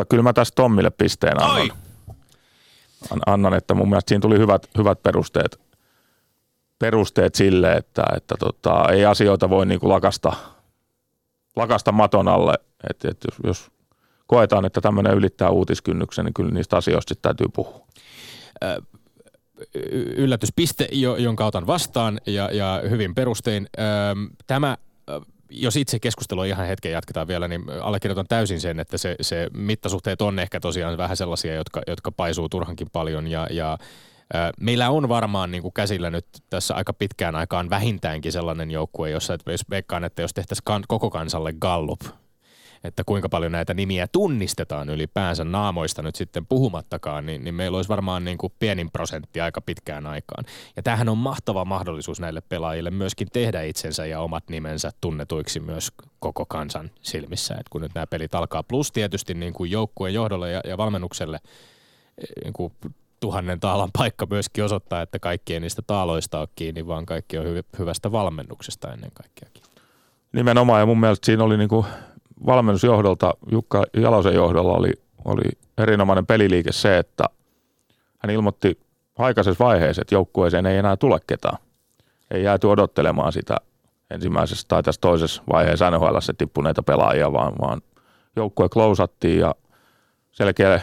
Mutta kyllä mä tästä Tommille pisteen annan. Annan, että mun mielestä siinä tuli hyvät, hyvät perusteet perusteet sille, että, että tota, ei asioita voi niin kuin lakasta, lakasta maton alle. Et, et jos, jos koetaan, että tämmöinen ylittää uutiskynnyksen, niin kyllä niistä asioista täytyy puhua. Y- yllätyspiste, jo- jonka otan vastaan ja, ja hyvin perustein. Tämä ö, jos itse keskustelua ihan hetken jatketaan vielä, niin allekirjoitan täysin sen, että se, se mittasuhteet on ehkä tosiaan vähän sellaisia, jotka, jotka paisuu turhankin paljon. Ja, ja Meillä on varmaan niin kuin käsillä nyt tässä aika pitkään aikaan vähintäänkin sellainen joukkue, jossa että jos veikkaan, että jos tehtäisiin koko kansalle gallup, että kuinka paljon näitä nimiä tunnistetaan ylipäänsä naamoista nyt sitten puhumattakaan, niin, niin meillä olisi varmaan niin kuin pienin prosentti aika pitkään aikaan. Ja tämähän on mahtava mahdollisuus näille pelaajille myöskin tehdä itsensä ja omat nimensä tunnetuiksi myös koko kansan silmissä, että kun nyt nämä pelit alkaa. Plus tietysti niin kuin joukkueen johdolle ja, ja valmennukselle eh, niin kuin tuhannen taalan paikka myöskin osoittaa, että kaikki ei niistä taaloista ole kiinni, vaan kaikki on hy- hyvästä valmennuksesta ennen kaikkea. Nimenomaan, ja mun mielestä siinä oli niinku valmennusjohdolta, Jukka Jalosen johdolla oli, oli erinomainen peliliike se, että hän ilmoitti aikaisessa vaiheessa, että joukkueeseen ei enää tule ketään. Ei jääty odottelemaan sitä ensimmäisessä tai tässä toisessa vaiheessa NHL tippuneita pelaajia, vaan, vaan joukkue klousattiin ja selkeä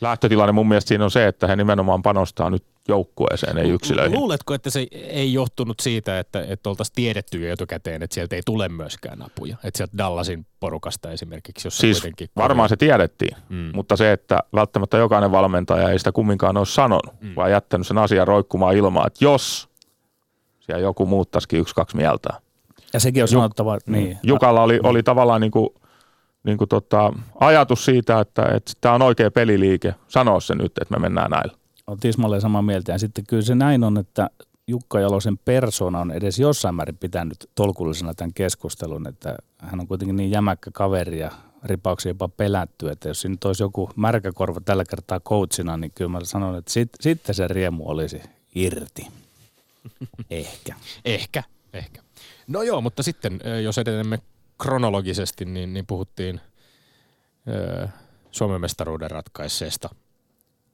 lähtötilanne mun mielestä siinä on se, että he nimenomaan panostaa nyt joukkueeseen, ei yksilöihin. Luuletko, että se ei johtunut siitä, että, että oltaisiin tiedetty jo etukäteen, että sieltä ei tule myöskään apuja? Että sieltä Dallasin porukasta esimerkiksi, jossa Siis kuitenkin... varmaan se tiedettiin, Mm. mm. mutta se, että välttämättä jokainen valmentaja ei sitä kumminkaan ole sanonut, Mm. mm. vaan jättänyt sen asian roikkumaan ilmaan, että jos siellä joku muuttaisikin yksi, kaksi mieltä. Ja sekin on sanottava, niin. Jukalla oli, oli tavallaan niin kuin, niin kuin tota, ajatus siitä, että, että tämä on oikea peliliike, sanoa se nyt, että me mennään näillä. On tismalleen samaa mieltä. Ja sitten kyllä se näin on, että Jukka Jalosen persona on edes jossain määrin pitänyt tolkullisena tämän keskustelun, että hän on kuitenkin niin jämäkkä kaveri ja ripauksia jopa pelätty, että jos siinä nyt olisi joku märkäkorva tällä kertaa coachina, niin kyllä mä sanon, että sit, sitten se riemu olisi irti. Ehkä. Ehkä, ehkä. No joo, mutta sitten jos etenemme kronologisesti, niin, niin puhuttiin ö, Suomen mestaruuden ratkaisseesta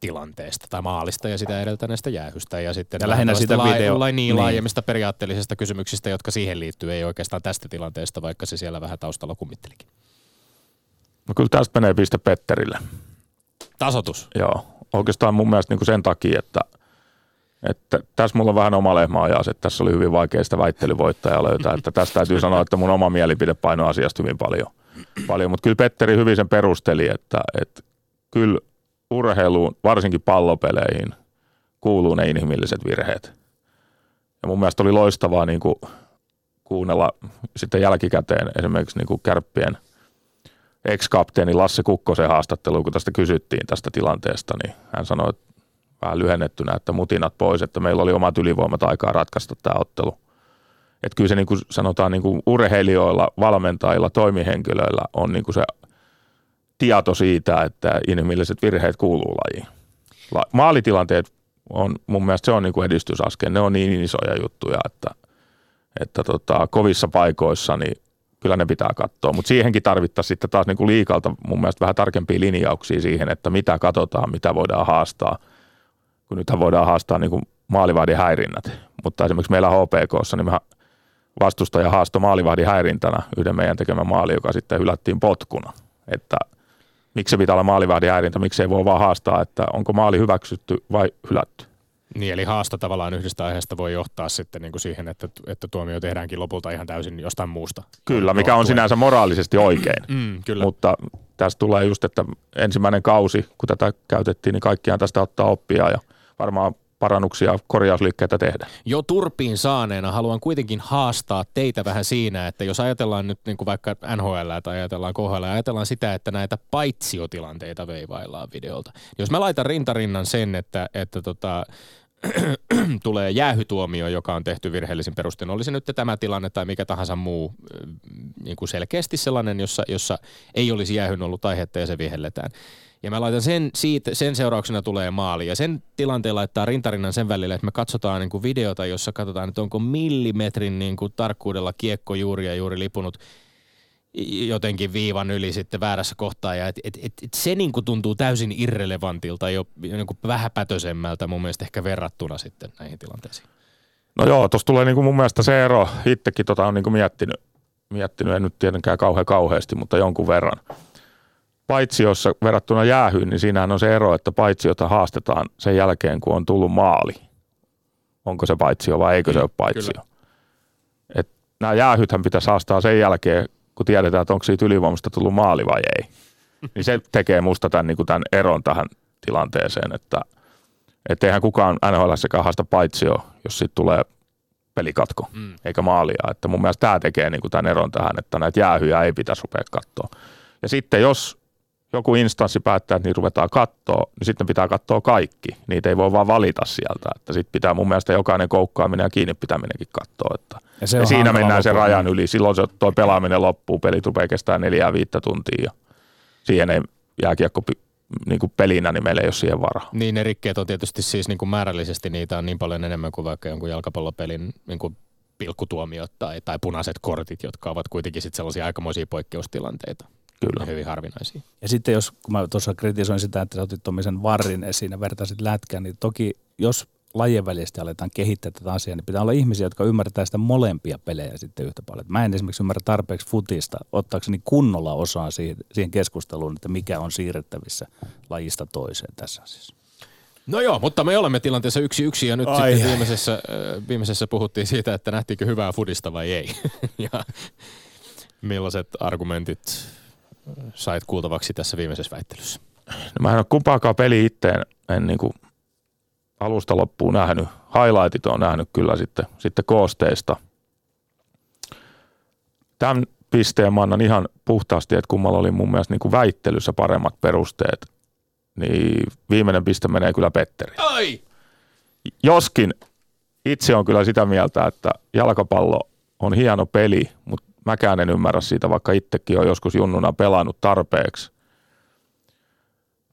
tilanteesta tai maalista ja sitä edeltäneestä jäähystä. Ja sitten Ja lähinnä sitä video- lai, niin, niin. laajemmista periaatteellisista kysymyksistä, jotka siihen liittyy, ei oikeastaan tästä tilanteesta, vaikka se siellä vähän taustalla kummittelikin. No kyllä tästä menee piste Petterille. Tasotus. Joo, oikeastaan mun mielestä niin kuin sen takia, että, että tässä mulla on vähän oma lehmä ajas, että tässä oli hyvin vaikea sitä väittelyvoittajaa löytää, että tästä täytyy sanoa, että mun oma mielipide painoi asiasta hyvin paljon. paljon. Mutta kyllä Petteri hyvin sen perusteli, että, että kyllä urheiluun, varsinkin pallopeleihin, kuuluu ne inhimilliset virheet. Ja mun mielestä oli loistavaa niin kuin kuunnella sitten jälkikäteen esimerkiksi niin kuin kärppien ex-kapteeni Lasse Kukkosen haastattelu, kun tästä kysyttiin tästä tilanteesta, niin hän sanoi että vähän lyhennettynä, että mutinat pois, että meillä oli omat ylivoimat aikaa ratkaista tämä ottelu. Että kyllä se niin kuin sanotaan niin kuin urheilijoilla, valmentajilla, toimihenkilöillä on niin kuin se tieto siitä, että inhimilliset virheet kuuluu lajiin. La- Maalitilanteet on, mun mielestä se on niin kuin edistysaskel. Ne on niin isoja juttuja, että, että tota, kovissa paikoissa niin kyllä ne pitää katsoa. Mutta siihenkin tarvittaisiin sitten taas niin kuin liikalta mun mielestä vähän tarkempia linjauksia siihen, että mitä katsotaan, mitä voidaan haastaa. Kun nythän voidaan haastaa niin kuin maalivahdin häirinnät. Mutta esimerkiksi meillä HPKssa, niin vastustaja haasto maalivahdin häirintänä yhden meidän tekemän maali, joka sitten hylättiin potkuna. Että miksi se pitää olla maalivahdin häirintä, miksi ei voi vaan haastaa, että onko maali hyväksytty vai hylätty. Niin, eli haasta tavallaan yhdestä aiheesta voi johtaa sitten niin kuin siihen, että, että tuomio tehdäänkin lopulta ihan täysin jostain muusta. Kyllä, mikä on sinänsä moraalisesti oikein. Mm, kyllä. Mutta tässä tulee just, että ensimmäinen kausi, kun tätä käytettiin, niin kaikkiaan tästä ottaa oppia ja varmaan parannuksia, korjausliikkeitä tehdä. Jo turpiin saaneena haluan kuitenkin haastaa teitä vähän siinä, että jos ajatellaan nyt niin kuin vaikka NHL tai ajatellaan KHL, ajatellaan sitä, että näitä paitsiotilanteita veivaillaan videolta. Jos mä laitan rintarinnan sen, että, että tota, tulee jäähytuomio, joka on tehty virheellisin perustein, oli se nyt tämä tilanne tai mikä tahansa muu äh, niin kuin selkeästi sellainen, jossa, jossa ei olisi jäähyn ollut aihetta ja se vihelletään. Ja mä laitan sen, siitä, sen seurauksena tulee maali. Ja sen tilanteen laittaa rintarinnan sen välillä, että me katsotaan niin kuin videota, jossa katsotaan, että onko millimetrin niin kuin tarkkuudella kiekko juuri ja juuri lipunut jotenkin viivan yli sitten väärässä kohtaa. Ja et, et, et, et se niin kuin tuntuu täysin irrelevantilta, jo niin kuin vähäpätösemmältä mun mielestä ehkä verrattuna sitten näihin tilanteisiin. No joo, tuossa tulee niinku mun mielestä se ero. Itsekin tota on niinku miettinyt, miettinyt, en nyt tietenkään kauhean kauheasti, mutta jonkun verran. Paitsiossa verrattuna jäähyyn, niin siinähän on se ero, että paitsiota haastetaan sen jälkeen, kun on tullut maali. Onko se paitsio vai eikö se ole paitsio? Et nämä jäähythän pitäisi haastaa sen jälkeen, kun tiedetään, että onko siitä ylivoimasta tullut maali vai ei. Niin se tekee musta tämän, niin kuin tämän eron tähän tilanteeseen, että et eihän kukaan NHL haasta paitsio, jos siitä tulee pelikatko mm. eikä maalia. Että mun mielestä tämä tekee niin kuin tämän eron tähän, että näitä jäähyjä ei pitäisi rupea katsoa. Ja sitten jos joku instanssi päättää, että niitä ruvetaan katsoa, niin sitten pitää katsoa kaikki. Niitä ei voi vaan valita sieltä. Että sitten pitää mun mielestä jokainen koukkaaminen ja kiinni pitäminenkin katsoa. Että ja, se ja siinä mennään sen rajan yli. Silloin se tuo pelaaminen loppuu, pelit rupeaa kestää neljää viittä tuntia ja siihen ei jääkiekko niin kuin pelinä, niin meillä ei ole siihen varaa. Niin ne rikkeet on tietysti siis niin kuin määrällisesti niitä on niin paljon enemmän kuin vaikka jonkun jalkapallopelin niin kuin pilkkutuomiot tai, tai punaiset kortit, jotka ovat kuitenkin sitten sellaisia aikamoisia poikkeustilanteita. Kyllä. Ja hyvin harvinaisia. Ja sitten jos, kun mä tuossa kritisoin sitä, että sä otit tuommoisen varrin esiin ja vertaisit lätkään, niin toki jos lajien välisesti aletaan kehittää tätä asiaa, niin pitää olla ihmisiä, jotka ymmärtää sitä molempia pelejä sitten yhtä paljon. Mä en esimerkiksi ymmärrä tarpeeksi futista ottaakseni kunnolla osaa siihen, siihen keskusteluun, että mikä on siirrettävissä lajista toiseen tässä asiassa. No joo, mutta me olemme tilanteessa yksi yksi ja nyt Ai sitten viimeisessä, viimeisessä puhuttiin siitä, että nähtiinkö hyvää fudista vai ei. ja millaiset argumentit sait kuultavaksi tässä viimeisessä väittelyssä? No mä en ole kumpaakaan peli itteen en niin kuin alusta loppuun nähnyt. Highlightit on nähnyt kyllä sitten, sitten koosteista. Tämän pisteen mä annan ihan puhtaasti, että kummalla oli mun mielestä niin kuin väittelyssä paremmat perusteet. Niin viimeinen piste menee kyllä Petteri. Ai! Joskin itse on kyllä sitä mieltä, että jalkapallo on hieno peli, mutta mäkään en ymmärrä siitä, vaikka itsekin on joskus junnuna pelannut tarpeeksi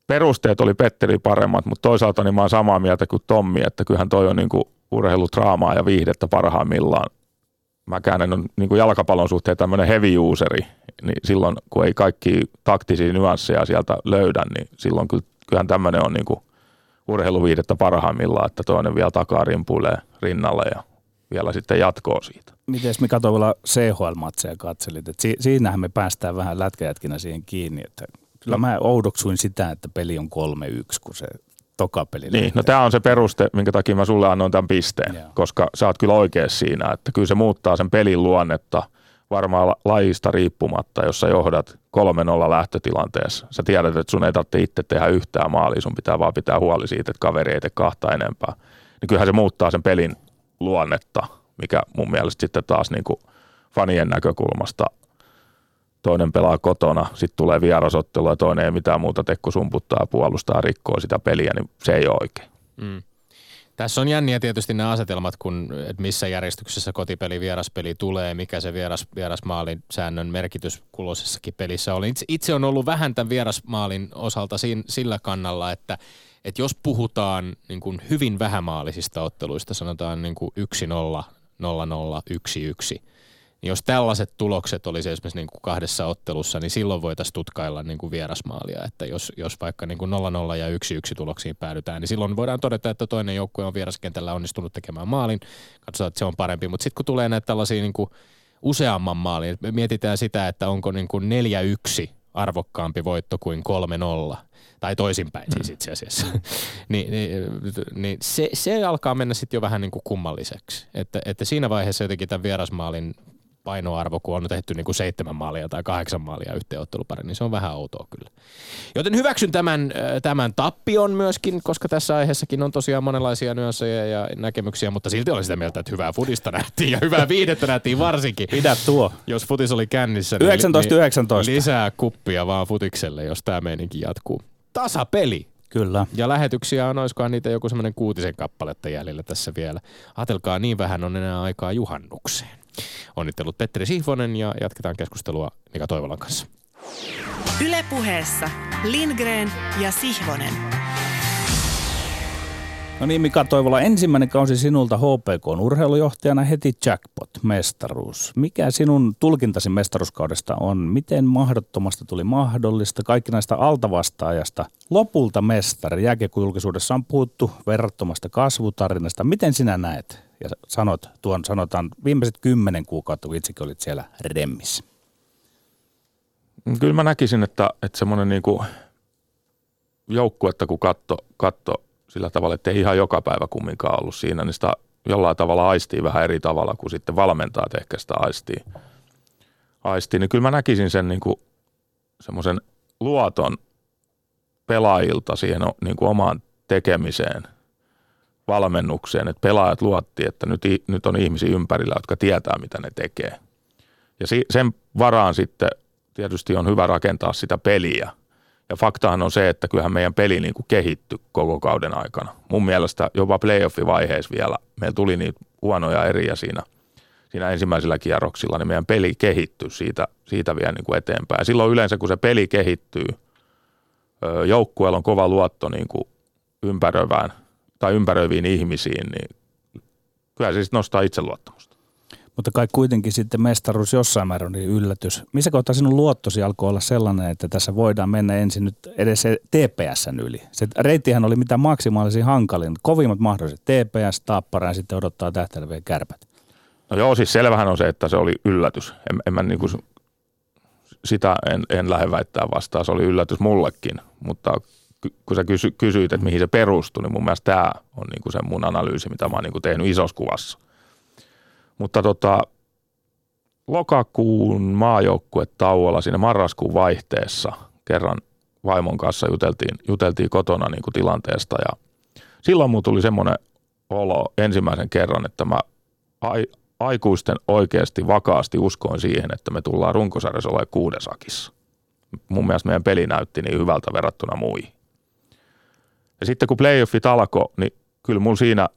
perusteet oli Petteri paremmat, mutta toisaalta niin mä oon samaa mieltä kuin Tommi, että kyllähän toi on niin kuin urheilutraamaa ja viihdettä parhaimmillaan. Mäkään en ole niin jalkapallon suhteen tämmöinen heavy useri, niin silloin kun ei kaikki taktisia nyansseja sieltä löydä, niin silloin kyllähän tämmöinen on niin kuin urheiluviihdettä parhaimmillaan, että toinen vielä takaa rimpuilee rinnalle ja vielä sitten jatkoa siitä. Miten me katsoin CHL-matseja katselit, että si- siinähän me päästään vähän lätkäjätkinä siihen kiinni, että Kyllä mä oudoksuin sitä, että peli on 3-1, kun se toka peli Niin, no tämä on se peruste, minkä takia mä sulle annoin tämän pisteen, Joo. koska sä oot kyllä oikea siinä, että kyllä se muuttaa sen pelin luonnetta varmaan lajista riippumatta, jos sä johdat 3-0 lähtötilanteessa. Sä tiedät, että sun ei tarvitse itse tehdä yhtään maalia, sun pitää vaan pitää huoli siitä, että kaveri ei tee kahta enempää. Niin kyllähän se muuttaa sen pelin luonnetta, mikä mun mielestä sitten taas niin kuin fanien näkökulmasta – toinen pelaa kotona, sitten tulee vierasottelu ja toinen ei mitään muuta tekku sumputtaa, puolustaa, rikkoo sitä peliä, niin se ei ole oikein. Mm. Tässä on jänniä tietysti nämä asetelmat, kun, että missä järjestyksessä kotipeli, vieraspeli tulee, mikä se vieras, vierasmaalin säännön merkitys kulosessakin pelissä oli. Itse, itse on ollut vähän tämän vierasmaalin osalta siinä, sillä kannalla, että, että jos puhutaan niin kuin hyvin vähämaalisista otteluista, sanotaan niin kuin 1-0, 0-0, 1-1, niin jos tällaiset tulokset olisi esimerkiksi niin kuin kahdessa ottelussa, niin silloin voitaisiin tutkailla niin kuin vierasmaalia. Että jos, jos vaikka niin kuin 0-0 ja 1-1 tuloksiin päädytään, niin silloin voidaan todeta, että toinen joukkue on vieraskentällä onnistunut tekemään maalin. Katsotaan, että se on parempi. Mutta sitten kun tulee näitä tällaisia niin kuin useamman maalin, mietitään sitä, että onko niin kuin 4-1 arvokkaampi voitto kuin 3-0 tai toisinpäin siis mm. itse asiassa, niin, niin, niin se, se alkaa mennä sitten jo vähän niin kuin kummalliseksi. Että, että siinä vaiheessa jotenkin tämän vierasmaalin painoarvo, kun on tehty niin kuin seitsemän maalia tai kahdeksan maalia yhteen ottelupari, niin se on vähän outoa kyllä. Joten hyväksyn tämän, tämän tappion myöskin, koska tässä aiheessakin on tosiaan monenlaisia nyansseja ja näkemyksiä, mutta silti olen sitä mieltä, että hyvää fudista nähtiin ja hyvää viihdettä nähtiin varsinkin. Pidä tuo. Jos futis oli kännissä, niin, 19, 19. niin lisää kuppia vaan futikselle, jos tämä meininki jatkuu. Tasapeli. Kyllä. Ja lähetyksiä on, olisikohan niitä joku semmoinen kuutisen kappaletta jäljellä tässä vielä. Atelkaa, niin vähän on enää aikaa juhannukseen. Onnittelut Petteri Sihvonen ja jatketaan keskustelua Mika Toivolan kanssa. Ylepuheessa Lindgren ja Sihvonen. No niin, Mika Toivola, ensimmäinen kausi sinulta HPK urheilujohtajana heti jackpot, mestaruus. Mikä sinun tulkintasi mestaruuskaudesta on? Miten mahdottomasta tuli mahdollista kaikki näistä altavastaajasta? Lopulta mestari. Jääkiekko-julkisuudessa on puhuttu verrattomasta kasvutarinasta. Miten sinä näet ja sanot tuon, sanotaan, viimeiset kymmenen kuukautta, kun itsekin olit siellä remmissä? Kyllä mä näkisin, että, että semmoinen niin joukkuetta kun katto, katto sillä tavalla, että ei ihan joka päivä kumminkaan ollut siinä, niin sitä jollain tavalla aistii vähän eri tavalla kuin sitten valmentajat ehkä sitä aistii. aistii. Niin kyllä mä näkisin sen niin kuin semmoisen luoton pelaajilta siihen niin kuin omaan tekemiseen, valmennukseen, että pelaajat luotti, että nyt, nyt on ihmisiä ympärillä, jotka tietää, mitä ne tekee. Ja sen varaan sitten tietysti on hyvä rakentaa sitä peliä. Ja faktahan on se, että kyllähän meidän peli niin kuin kehittyi koko kauden aikana. Mun mielestä jopa playoff-vaiheessa vielä meillä tuli niitä huonoja eriä siinä, siinä ensimmäisillä kierroksilla, niin meidän peli kehittyi siitä, siitä vielä niin kuin eteenpäin. Ja silloin yleensä, kun se peli kehittyy, joukkueella on kova luotto niin kuin ympäröivään tai ympäröiviin ihmisiin, niin kyllä se sitten nostaa itseluottamusta. Mutta kai kuitenkin sitten mestaruus jossain määrin oli yllätys. Missä kohtaa sinun luottosi alkoi olla sellainen, että tässä voidaan mennä ensin nyt edes se TPSn yli? Se reittihän oli mitä maksimaalisesti hankalin. Kovimmat mahdolliset TPS, Taappara ja sitten odottaa tähtäileviä kärpät. No joo, siis selvähän on se, että se oli yllätys. En, en mä niin kuin, sitä en, en lähde väittää vastaan. Se oli yllätys mullekin, mutta kun sä kysy, kysyit, että mihin se perustui, niin mun mielestä tämä on niin kuin se mun analyysi, mitä mä oon niin kuin tehnyt isossa kuvassa. Mutta tota, lokakuun maajoukkue tauolla siinä marraskuun vaihteessa kerran vaimon kanssa juteltiin, juteltiin kotona niin kuin tilanteesta ja silloin mulla tuli semmoinen olo ensimmäisen kerran, että mä ai, aikuisten oikeasti vakaasti uskoin siihen, että me tullaan runkosarjassa olemaan kuudesakissa. Mun mielestä meidän peli näytti niin hyvältä verrattuna muihin. Ja sitten kun playoffit alkoi, niin kyllä mulla siinä,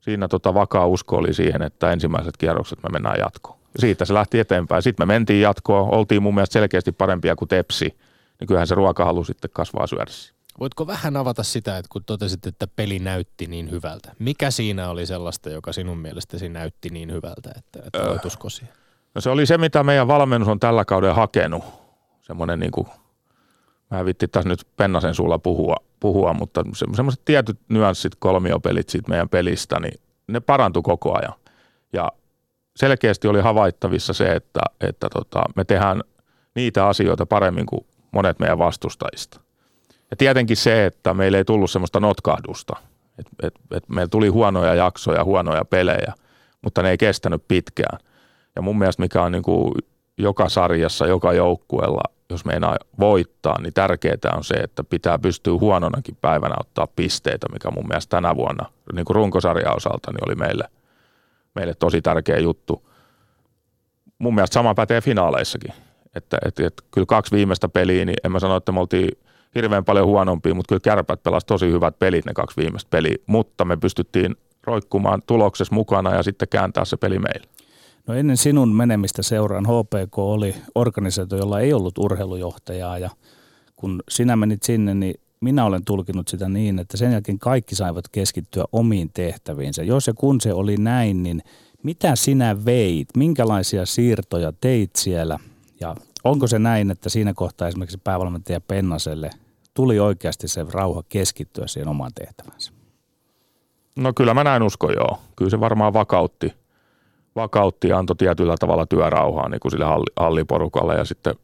siinä tota vakaa usko oli siihen, että ensimmäiset kierrokset me mennään jatkoon. Ja siitä se lähti eteenpäin. Sitten me mentiin jatkoon, oltiin mun mielestä selkeästi parempia kuin Tepsi, niin kyllähän se ruokahalu sitten kasvaa syödessä. Voitko vähän avata sitä, että kun totesit, että peli näytti niin hyvältä. Mikä siinä oli sellaista, joka sinun mielestäsi näytti niin hyvältä, että, että öö. No se oli se, mitä meidän valmennus on tällä kauden hakenut. Semmoinen niin kuin – mä vitti taas nyt Pennasen sulla puhua, puhua mutta se, semmoiset tietyt nyanssit, kolmiopelit siitä meidän pelistä, niin ne parantu koko ajan. Ja selkeästi oli havaittavissa se, että, että tota, me tehdään niitä asioita paremmin kuin monet meidän vastustajista. Ja tietenkin se, että meillä ei tullut semmoista notkahdusta. Et, et, et meillä tuli huonoja jaksoja, huonoja pelejä, mutta ne ei kestänyt pitkään. Ja mun mielestä mikä on niin kuin joka sarjassa, joka joukkueella jos meinaa voittaa, niin tärkeää on se, että pitää pystyä huononakin päivänä ottaa pisteitä, mikä mun mielestä tänä vuonna niin kuin runkosarjan osalta niin oli meille, meille tosi tärkeä juttu. Mun mielestä sama pätee finaaleissakin. Että, että, että kyllä kaksi viimeistä peliä, niin en mä sano, että me oltiin hirveän paljon huonompia, mutta kyllä kärpät pelasi tosi hyvät pelit ne kaksi viimeistä peliä, mutta me pystyttiin roikkumaan tuloksessa mukana ja sitten kääntää se peli meille. No ennen sinun menemistä seuraan HPK oli organisaatio, jolla ei ollut urheilujohtajaa ja kun sinä menit sinne, niin minä olen tulkinut sitä niin, että sen jälkeen kaikki saivat keskittyä omiin tehtäviinsä. Jos ja kun se oli näin, niin mitä sinä veit? Minkälaisia siirtoja teit siellä? Ja onko se näin, että siinä kohtaa esimerkiksi päävalmentaja Pennaselle tuli oikeasti se rauha keskittyä siihen omaan tehtävänsä? No kyllä mä näin usko joo. Kyllä se varmaan vakautti – vakautti ja antoi tietyllä tavalla työrauhaa niin kuin sille halliporukalle ja sitten,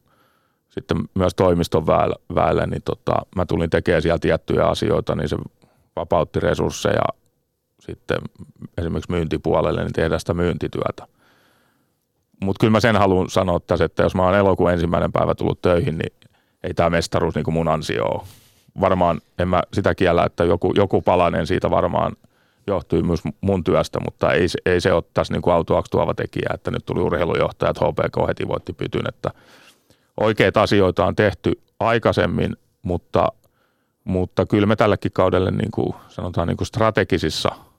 sitten myös toimiston väelle, väelle niin tota, mä tulin tekemään siellä tiettyjä asioita, niin se vapautti resursseja sitten esimerkiksi myyntipuolelle, niin tehdään sitä myyntityötä. Mutta kyllä mä sen haluan sanoa tässä, että jos mä oon elokuun ensimmäinen päivä tullut töihin, niin ei tämä mestaruus niin kuin mun ansio ole. Varmaan en mä sitä kiellä, että joku, joku palanen siitä varmaan – johtui myös mun työstä, mutta ei, ei se ole tässä niin kuin tuova tekijä, että nyt tuli urheilujohtajat, HPK heti voitti pytyn, että oikeita asioita on tehty aikaisemmin, mutta, mutta kyllä me tällekin kaudelle niin kuin, sanotaan niin kuin strategisissa –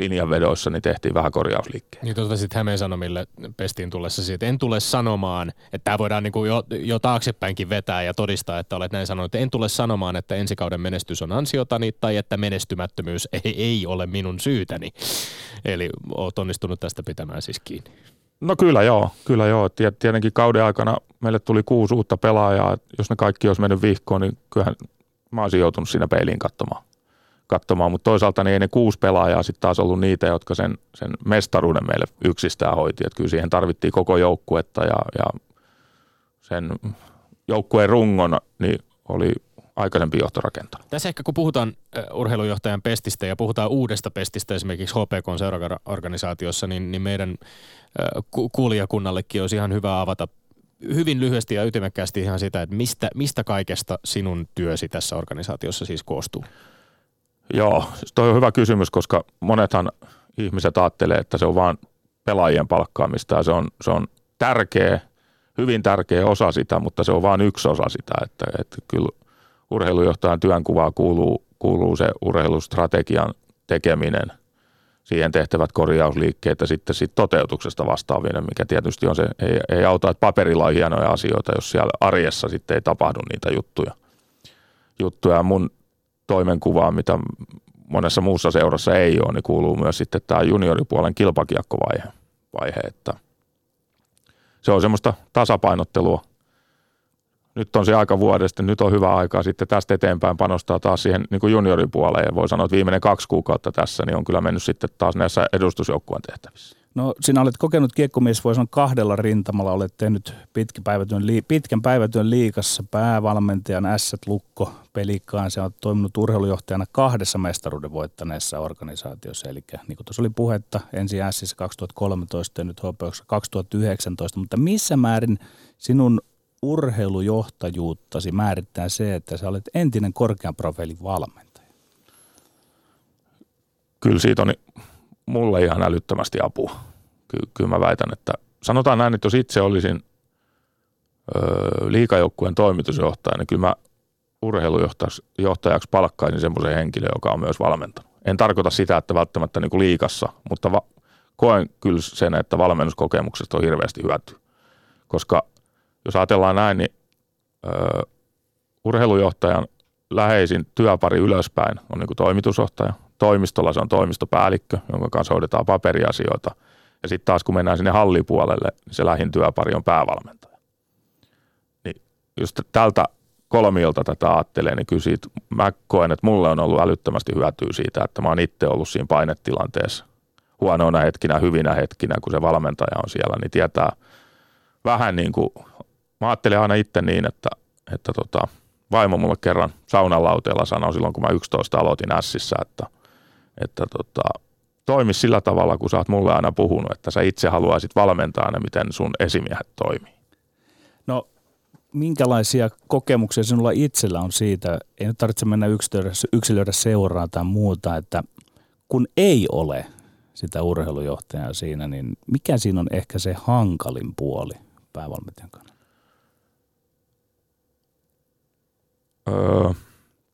linjanvedoissa niin tehtiin vähän korjausliikkeen. Niin totesit Hämeen Sanomille pestiin tullessa siitä, en tule sanomaan, että tämä voidaan niin kuin jo, jo taaksepäinkin vetää ja todistaa, että olet näin sanonut, että en tule sanomaan, että ensi kauden menestys on ansiotani tai että menestymättömyys ei, ei ole minun syytäni. Eli olet onnistunut tästä pitämään siis kiinni. No kyllä joo, kyllä joo. Tietenkin kauden aikana meille tuli kuusi uutta pelaajaa. Jos ne kaikki olisi mennyt vihkoon, niin kyllähän mä olisin joutunut siinä peiliin katsomaan katsomaan, mutta toisaalta niin ei ne kuusi pelaajaa sitten taas ollut niitä, jotka sen, sen mestaruuden meille yksistään hoiti. Että kyllä siihen tarvittiin koko joukkuetta ja, ja sen joukkueen rungon niin oli aikaisempi johto rakentanut. Tässä ehkä kun puhutaan urheilujohtajan pestistä ja puhutaan uudesta pestistä esimerkiksi HPK seuraorganisaatiossa, niin, niin meidän kuulijakunnallekin olisi ihan hyvä avata hyvin lyhyesti ja ytimekkäästi ihan sitä, että mistä, mistä kaikesta sinun työsi tässä organisaatiossa siis koostuu? Joo, toi on hyvä kysymys, koska monethan ihmiset ajattelee, että se on vain pelaajien palkkaamista ja se on, se on tärkeä, hyvin tärkeä osa sitä, mutta se on vain yksi osa sitä, että, että kyllä urheilujohtajan työnkuvaa kuuluu, kuuluu se urheilustrategian tekeminen, siihen tehtävät korjausliikkeet ja sitten sit toteutuksesta vastaavinen, mikä tietysti on se, ei, ei auta, että paperilla on hienoja asioita, jos siellä arjessa sitten ei tapahdu niitä juttuja. juttuja. Mun toimenkuvaa, mitä monessa muussa seurassa ei ole, niin kuuluu myös sitten tämä junioripuolen kilpakiekkovaihe, vaihe, että se on semmoista tasapainottelua nyt on se aika vuodesta, nyt on hyvä aika sitten tästä eteenpäin panostaa taas siihen niin kuin junioripuoleen. Ja voi sanoa, että viimeinen kaksi kuukautta tässä niin on kyllä mennyt sitten taas näissä edustusjoukkueen tehtävissä. No sinä olet kokenut kiekkomies, voi sanoa kahdella rintamalla, olet tehnyt pitkän päivätyön, pitkän päivätyön liikassa, päävalmentajan Ässät Lukko, Pelikkaan, se on toiminut urheilujohtajana kahdessa mestaruuden voittaneessa organisaatiossa, eli niin kuin tuossa oli puhetta, ensin Ässissä 2013 ja nyt HPX 2019, mutta missä määrin sinun urheilujohtajuuttasi määrittää se, että sä olet entinen korkean profiilin valmentaja? Kyllä siitä on mulle ihan älyttömästi apua. Ky- kyllä mä väitän, että sanotaan näin, että jos itse olisin öö, liikajoukkueen toimitusjohtaja, niin kyllä mä urheilujohtajaksi palkkaisin semmoisen henkilön, joka on myös valmentanut. En tarkoita sitä, että välttämättä niin kuin liikassa, mutta va- koen kyllä sen, että valmennuskokemuksesta on hirveästi hyötyä. Koska jos ajatellaan näin, niin ö, urheilujohtajan läheisin työpari ylöspäin on niin kuin toimitusjohtaja. Toimistolla se on toimistopäällikkö, jonka kanssa hoidetaan paperiasioita. Ja sitten taas kun mennään sinne hallipuolelle, niin se lähin työpari on päävalmentaja. Niin just tältä kolmiolta tätä ajattelee, niin kyllä siitä, mä koen, että mulle on ollut älyttömästi hyötyä siitä, että mä oon itse ollut siinä painetilanteessa huonoina hetkinä, hyvinä hetkinä, kun se valmentaja on siellä, niin tietää vähän niin kuin mä ajattelen aina itse niin, että, että tota, vaimo mulle kerran saunan lauteella sanoi silloin, kun mä 11 aloitin Ässissä, että, että tota, toimi sillä tavalla, kun sä oot mulle aina puhunut, että sä itse haluaisit valmentaa ne, miten sun esimiehet toimii. No minkälaisia kokemuksia sinulla itsellä on siitä, ei nyt tarvitse mennä yksilöidä seuraa tai muuta, että kun ei ole sitä urheilujohtajaa siinä, niin mikä siinä on ehkä se hankalin puoli päävalmentajan kannalta? öö,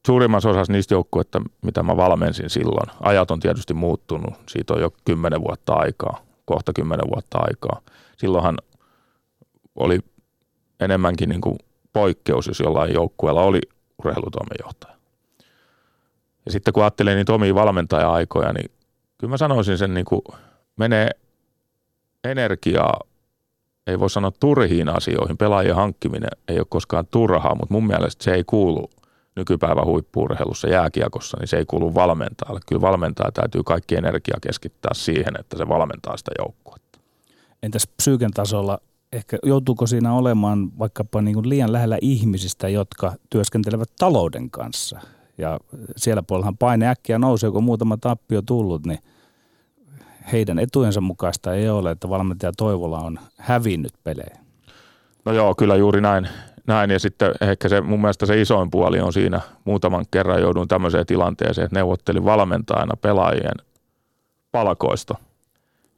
suurimmassa osassa niistä joukkueista, mitä mä valmensin silloin, ajat on tietysti muuttunut. Siitä on jo kymmenen vuotta aikaa, kohta kymmenen vuotta aikaa. Silloinhan oli enemmänkin niin kuin poikkeus, jos jollain joukkueella oli urheilutoimenjohtaja. Ja sitten kun ajattelee niitä omia valmentaja-aikoja, niin kyllä mä sanoisin sen niin kuin menee energiaa ei voi sanoa turhiin asioihin. Pelaajien hankkiminen ei ole koskaan turhaa, mutta mun mielestä se ei kuulu nykypäivän huippuurheilussa, jääkiekossa, niin se ei kuulu valmentajalle. Kyllä valmentaja täytyy kaikki energia keskittää siihen, että se valmentaa sitä joukkuetta. Entäs psyyken tasolla, ehkä joutuuko siinä olemaan vaikkapa niin kuin liian lähellä ihmisistä, jotka työskentelevät talouden kanssa? Ja siellä puolellahan paine äkkiä nousee, kun muutama tappio tullut, niin – heidän etujensa mukaista ei ole, että valmentaja Toivola on hävinnyt pelejä. No joo, kyllä juuri näin. Näin. Ja sitten ehkä se, mun mielestä se isoin puoli on siinä, muutaman kerran joudun tämmöiseen tilanteeseen, että neuvottelin valmentajana pelaajien palkoista.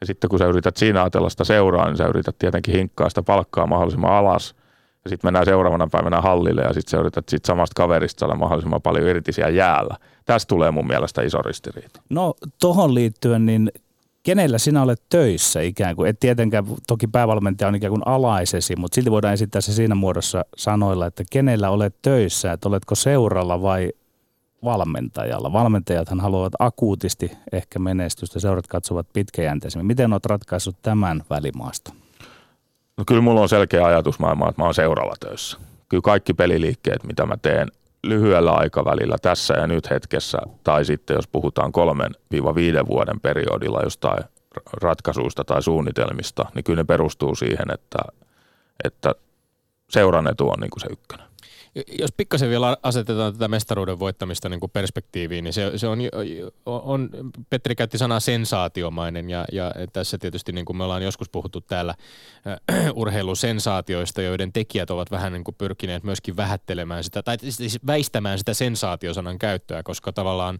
Ja sitten kun sä yrität siinä ajatella sitä seuraa, niin sä yrität tietenkin hinkkaa sitä palkkaa mahdollisimman alas. Ja sitten mennään seuraavana päivänä hallille ja sitten sä yrität sit samasta kaverista saada mahdollisimman paljon irti siellä jäällä. Tästä tulee mun mielestä iso ristiriita. No tohon liittyen, niin kenellä sinä olet töissä ikään kuin? Et tietenkään, toki päävalmentaja on ikään kuin alaisesi, mutta silti voidaan esittää se siinä muodossa sanoilla, että kenellä olet töissä, että oletko seuralla vai valmentajalla. Valmentajathan haluavat akuutisti ehkä menestystä, seurat katsovat pitkäjänteisemmin. Miten olet ratkaissut tämän välimaasta? No kyllä mulla on selkeä ajatusmaailma, että mä oon seuralla töissä. Kyllä kaikki peliliikkeet, mitä mä teen, lyhyellä aikavälillä tässä ja nyt hetkessä, tai sitten jos puhutaan kolmen viiva viiden vuoden periodilla jostain ratkaisuista tai suunnitelmista, niin kyllä ne perustuu siihen, että, että seuran etu on niin kuin se ykkönen. Jos pikkasen vielä asetetaan tätä mestaruuden voittamista niin kuin perspektiiviin, niin se, se on, on, Petri käytti sanaa sensaatiomainen ja, ja tässä tietysti niin kuin me ollaan joskus puhuttu täällä äh, urheilusensaatioista, joiden tekijät ovat vähän niin kuin pyrkineet myöskin vähättelemään sitä, tai siis väistämään sitä sensaatiosanan käyttöä, koska tavallaan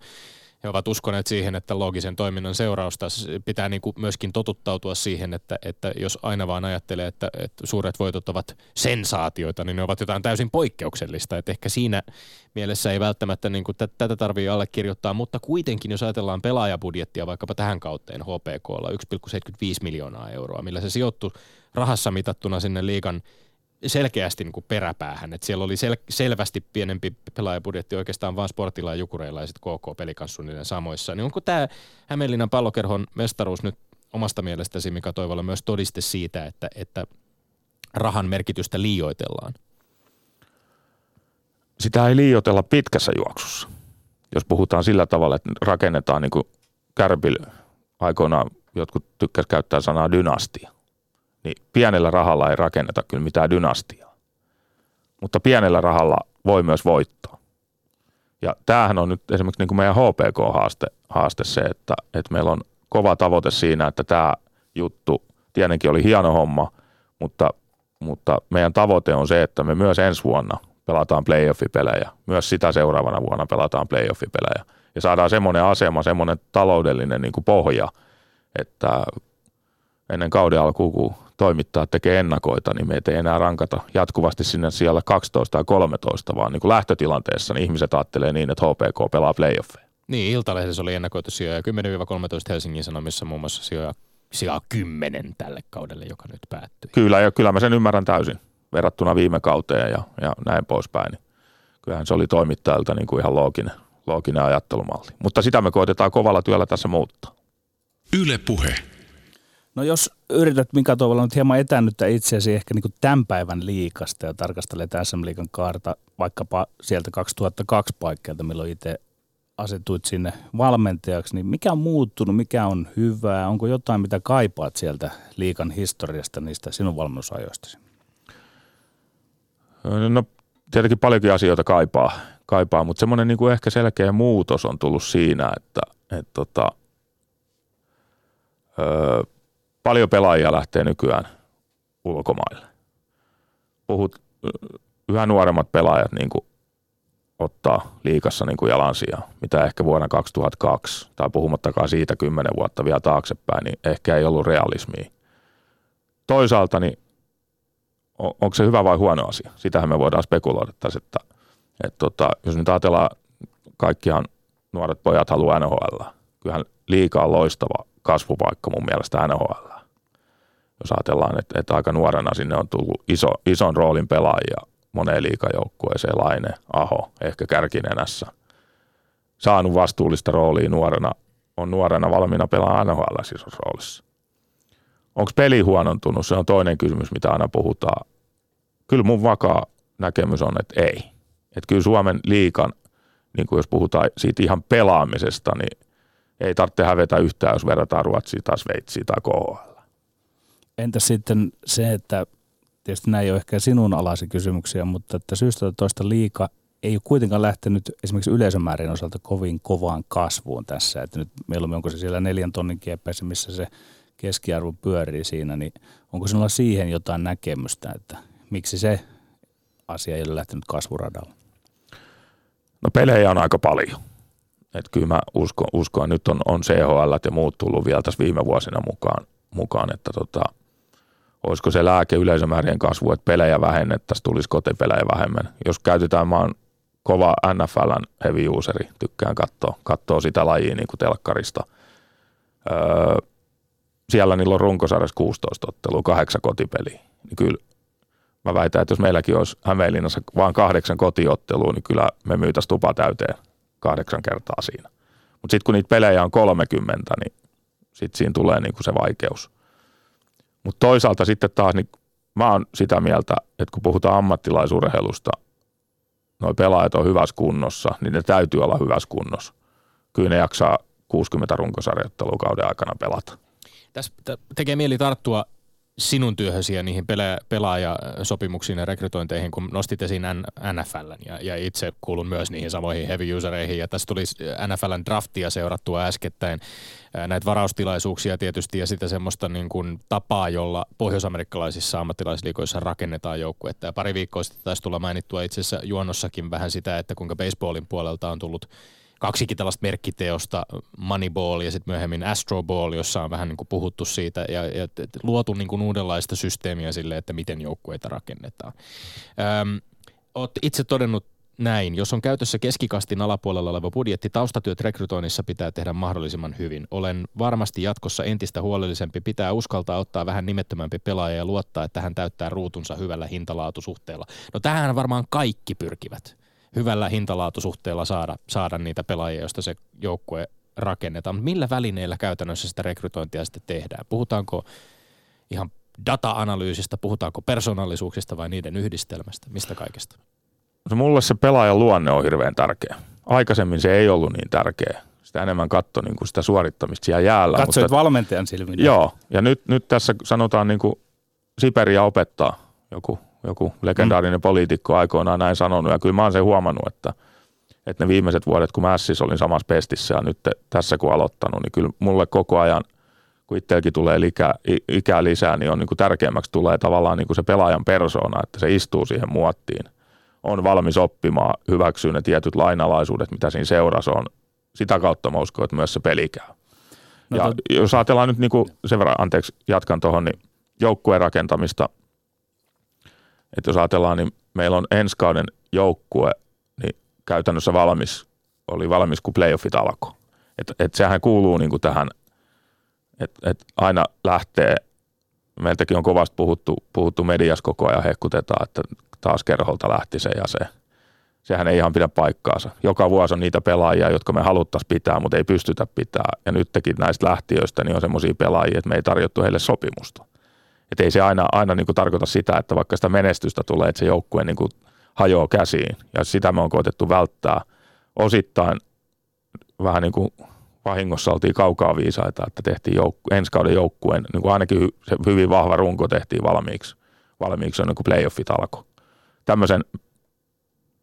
he ovat uskoneet siihen, että loogisen toiminnan seurausta pitää niin kuin myöskin totuttautua siihen, että, että jos aina vaan ajattelee, että, että suuret voitot ovat sensaatioita, niin ne ovat jotain täysin poikkeuksellista. Että ehkä siinä mielessä ei välttämättä niin kuin t- tätä tarvitse allekirjoittaa, mutta kuitenkin jos ajatellaan pelaajabudjettia vaikkapa tähän kautteen HPKlla 1,75 miljoonaa euroa, millä se sijoittuu rahassa mitattuna sinne liigan selkeästi niin kuin peräpäähän. Et siellä oli sel- selvästi pienempi pelaajabudjetti oikeastaan vain sportilla ja jukureilla ja sitten KK pelikanssu niiden samoissa. Niin onko tämä Hämeenlinnan pallokerhon mestaruus nyt omasta mielestäsi, Mika Toivolla, myös todiste siitä, että, että rahan merkitystä liioitellaan? Sitä ei liioitella pitkässä juoksussa. Jos puhutaan sillä tavalla, että rakennetaan niin kuin Kärpil aikoinaan, jotkut tykkäsivät käyttää sanaa dynastia niin pienellä rahalla ei rakenneta kyllä mitään dynastiaa. Mutta pienellä rahalla voi myös voittaa. Ja tämähän on nyt esimerkiksi niin kuin meidän HPK-haaste haaste se, että, että meillä on kova tavoite siinä, että tämä juttu tietenkin oli hieno homma, mutta, mutta meidän tavoite on se, että me myös ensi vuonna pelataan playoff-pelejä. Myös sitä seuraavana vuonna pelataan playoff-pelejä. Ja saadaan semmoinen asema, semmoinen taloudellinen niin kuin pohja, että ennen kauden alkuun, kun toimittaa tekee ennakoita, niin meitä ei enää rankata jatkuvasti sinne siellä 12 tai 13, vaan niin kuin lähtötilanteessa niin ihmiset ajattelee niin, että HPK pelaa playoffeja. Niin, Iltalehdessä oli ennakoitu sijoja 10-13 Helsingin Sanomissa muun muassa sijoja sijaa 10 tälle kaudelle, joka nyt päättyy. Kyllä, ja kyllä mä sen ymmärrän täysin verrattuna viime kauteen ja, ja näin poispäin. Niin kyllähän se oli toimittajalta niin kuin ihan looginen, looginen ajattelumalli. Mutta sitä me koitetaan kovalla työllä tässä muuttaa. Yle Puhe. No jos yrität Mika Toivola nyt hieman etännyttää itseäsi ehkä niin tämän päivän liikasta ja tarkastelee SM Liikan kaarta vaikkapa sieltä 2002 paikkeilta, milloin itse asetuit sinne valmentajaksi, niin mikä on muuttunut, mikä on hyvää, onko jotain, mitä kaipaat sieltä liikan historiasta niistä sinun valmennusajoistasi? No tietenkin paljonkin asioita kaipaa, kaipaa mutta semmoinen niin kuin ehkä selkeä muutos on tullut siinä, että, että öö, paljon pelaajia lähtee nykyään ulkomaille. Puhut, yhä nuoremmat pelaajat niin kuin ottaa liikassa niin kuin jalansijaa, mitä ehkä vuonna 2002 tai puhumattakaan siitä kymmenen vuotta vielä taaksepäin, niin ehkä ei ollut realismia. Toisaalta niin on, onko se hyvä vai huono asia? Sitähän me voidaan spekuloida tässä, että, että tota, jos nyt ajatellaan, kaikkiaan nuoret pojat haluaa NHL. Kyllähän liikaa loistava kasvupaikka mun mielestä NHL jos ajatellaan, että, että aika nuorena sinne on tullut iso, ison roolin pelaajia moneen liikajoukkueeseen, Laine, Aho, ehkä kärkinenässä. Saanut vastuullista roolia nuorena, on nuorena valmiina pelaa NHL isossa roolissa. Onko peli huonontunut, se on toinen kysymys, mitä aina puhutaan. Kyllä mun vakaa näkemys on, että ei. Että kyllä Suomen liikan, niin kuin jos puhutaan siitä ihan pelaamisesta, niin ei tarvitse hävetä yhtään, jos verrataan Ruotsia tai Sveitsiä tai KHL. Entä sitten se, että tietysti nämä ei ole ehkä sinun alasi kysymyksiä, mutta että syystä tai toista liika ei ole kuitenkaan lähtenyt esimerkiksi yleisömäärien osalta kovin kovaan kasvuun tässä. Että nyt meillä onko se siellä neljän tonnin kiepeissä, missä se keskiarvo pyörii siinä, niin onko sinulla siihen jotain näkemystä, että miksi se asia ei ole lähtenyt kasvuradalla? No pelejä on aika paljon. Että kyllä mä uskon, uskon nyt on, on CHL ja muut tullut vielä tässä viime vuosina mukaan, mukaan että tota, olisiko se lääke yleisömäärien kasvu, että pelejä vähennettäisiin, tulisi kotipelejä vähemmän. Jos käytetään, mä oon kova NFLn heavy useri, tykkään katsoa, katsoa sitä lajia niin kuin telkkarista. Öö, siellä niillä on runkosarjassa 16 ottelua, kahdeksan kotipeliä. Niin kyllä mä väitän, että jos meilläkin olisi Hämeenlinnassa vain kahdeksan kotiottelua, niin kyllä me myytäisiin tupa täyteen kahdeksan kertaa siinä. Mutta sitten kun niitä pelejä on 30, niin sitten siinä tulee niin kuin se vaikeus – mutta toisaalta sitten taas, niin mä oon sitä mieltä, että kun puhutaan ammattilaisurheilusta, nuo pelaajat on hyvässä kunnossa, niin ne täytyy olla hyvässä kunnossa. Kyllä ne jaksaa 60 runkosarjoittelua kauden aikana pelata. Tässä tekee mieli tarttua sinun työhösi ja niihin pela- pelaajasopimuksiin ja rekrytointeihin, kun nostit esiin NFL ja, ja itse kuulun myös niihin samoihin heavy usereihin. Ja tässä tuli NFLn draftia seurattua äskettäin näitä varaustilaisuuksia tietysti ja sitä semmoista niin kuin tapaa, jolla pohjoisamerikkalaisissa ammattilaisliikoissa rakennetaan joukkuetta. Ja pari viikkoa sitten taisi tulla mainittua itse asiassa juonnossakin vähän sitä, että kuinka baseballin puolelta on tullut kaksikin tällaista merkkiteosta, Moneyball ja sitten myöhemmin Astro Ball, jossa on vähän niin kuin puhuttu siitä ja, ja luotu niin kuin uudenlaista systeemiä sille, että miten joukkueita rakennetaan. Öm, oot itse todennut näin. Jos on käytössä keskikastin alapuolella oleva budjetti, taustatyöt rekrytoinnissa pitää tehdä mahdollisimman hyvin. Olen varmasti jatkossa entistä huolellisempi. Pitää uskaltaa ottaa vähän nimettömämpi pelaaja ja luottaa, että hän täyttää ruutunsa hyvällä hintalaatusuhteella. No tähän varmaan kaikki pyrkivät hyvällä hintalaatusuhteella saada, saada niitä pelaajia, joista se joukkue rakennetaan. Mutta millä välineillä käytännössä sitä rekrytointia sitten tehdään? Puhutaanko ihan data-analyysistä, puhutaanko persoonallisuuksista vai niiden yhdistelmästä? Mistä kaikesta? No mulle se pelaajan luonne on hirveän tärkeä. Aikaisemmin se ei ollut niin tärkeä. Sitä enemmän katso niin kuin sitä suorittamista siellä jäällä. Katsoit mutta, valmentajan silmin. Joo, ja nyt, nyt tässä sanotaan niin kuin Siperia opettaa joku joku legendaarinen mm. poliitikko aikoinaan näin sanonut. Ja kyllä mä oon sen huomannut, että, että ne viimeiset vuodet, kun mä siis olin samassa pestissä ja nyt tässä kun aloittanut, niin kyllä mulle koko ajan, kun itselläkin tulee ikä, ikää lisää, niin on niin kuin tärkeämmäksi tulee tavallaan niin kuin se pelaajan persona, että se istuu siihen muottiin. On valmis oppimaan, hyväksyy ne tietyt lainalaisuudet, mitä siinä seurassa on. Sitä kautta mä uskon, että myös se peli käy. No, ja tot... jos ajatellaan nyt niin kuin sen verran, anteeksi, jatkan tuohon, niin joukkueen rakentamista – että jos ajatellaan, niin meillä on ensi kauden joukkue niin käytännössä valmis, oli valmis, kun playoffit alkoi. Että et sehän kuuluu niin kuin tähän, että et aina lähtee, meiltäkin on kovasti puhuttu, puhuttu mediassa koko ajan, hehkutetaan, että taas kerholta lähti se ja se. Sehän ei ihan pidä paikkaansa. Joka vuosi on niitä pelaajia, jotka me haluttaisiin pitää, mutta ei pystytä pitää. Ja nytkin näistä lähtiöistä niin on semmoisia pelaajia, että me ei tarjottu heille sopimusta. Että ei se aina, aina niin kuin tarkoita sitä, että vaikka sitä menestystä tulee, että se joukkue niin kuin hajoaa käsiin. Ja sitä me on koetettu välttää. Osittain vähän niin kuin vahingossa oltiin kaukaa viisaita, että tehtiin joukku, ensi kauden joukkueen, niin kuin ainakin se hyvin vahva runko tehtiin valmiiksi, valmiiksi on niin kuin playoffit alkoi. Tämmöisen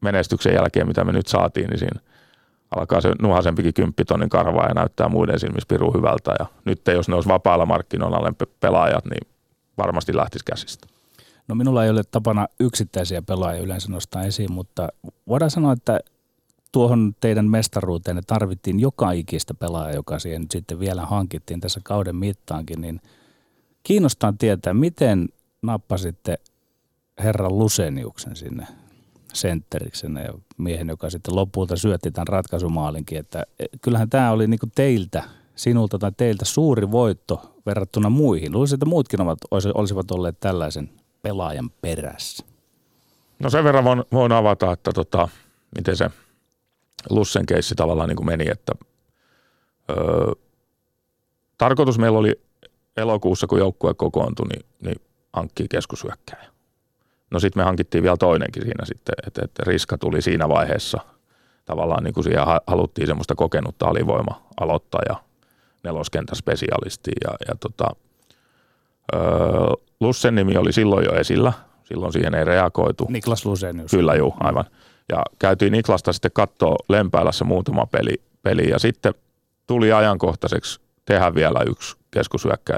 menestyksen jälkeen, mitä me nyt saatiin, niin siinä alkaa se nuhasempikin kymppitonnin karvaa ja näyttää muiden silmissä pirun hyvältä. Ja nyt jos ne olisi vapailla markkinoilla pelaajat, niin varmasti lähtisi käsistä. No minulla ei ole tapana yksittäisiä pelaajia yleensä nostaa esiin, mutta voidaan sanoa, että tuohon teidän mestaruuteen tarvittiin joka ikistä pelaajaa, joka siihen nyt sitten vielä hankittiin tässä kauden mittaankin, niin kiinnostaa tietää, miten nappasitte herran Luseniuksen sinne sentteriksenä ja miehen, joka sitten lopulta syötti tämän ratkaisumaalinkin, että kyllähän tämä oli niin teiltä – sinulta tai teiltä suuri voitto verrattuna muihin? Luulisin, että muutkin ovat, olisivat olleet tällaisen pelaajan perässä. No sen verran voin, voin avata, että tota, miten se Lussen keissi tavallaan niin kuin meni, että öö, tarkoitus meillä oli elokuussa, kun joukkue kokoontui, niin, niin hankkii keskusyökkäjä. No sitten me hankittiin vielä toinenkin siinä sitten, että, että Riska tuli siinä vaiheessa tavallaan niin kuin siihen haluttiin semmoista kokenutta alivoima-aloittajaa neloskentän spesialisti ja, ja tota, öö, Lussen nimi oli silloin jo esillä, silloin siihen ei reagoitu. Niklas Lusenius. Kyllä juu, aivan. Ja käytiin Niklasta sitten katsoa Lempäälässä muutama peli, peli ja sitten tuli ajankohtaiseksi tehdä vielä yksi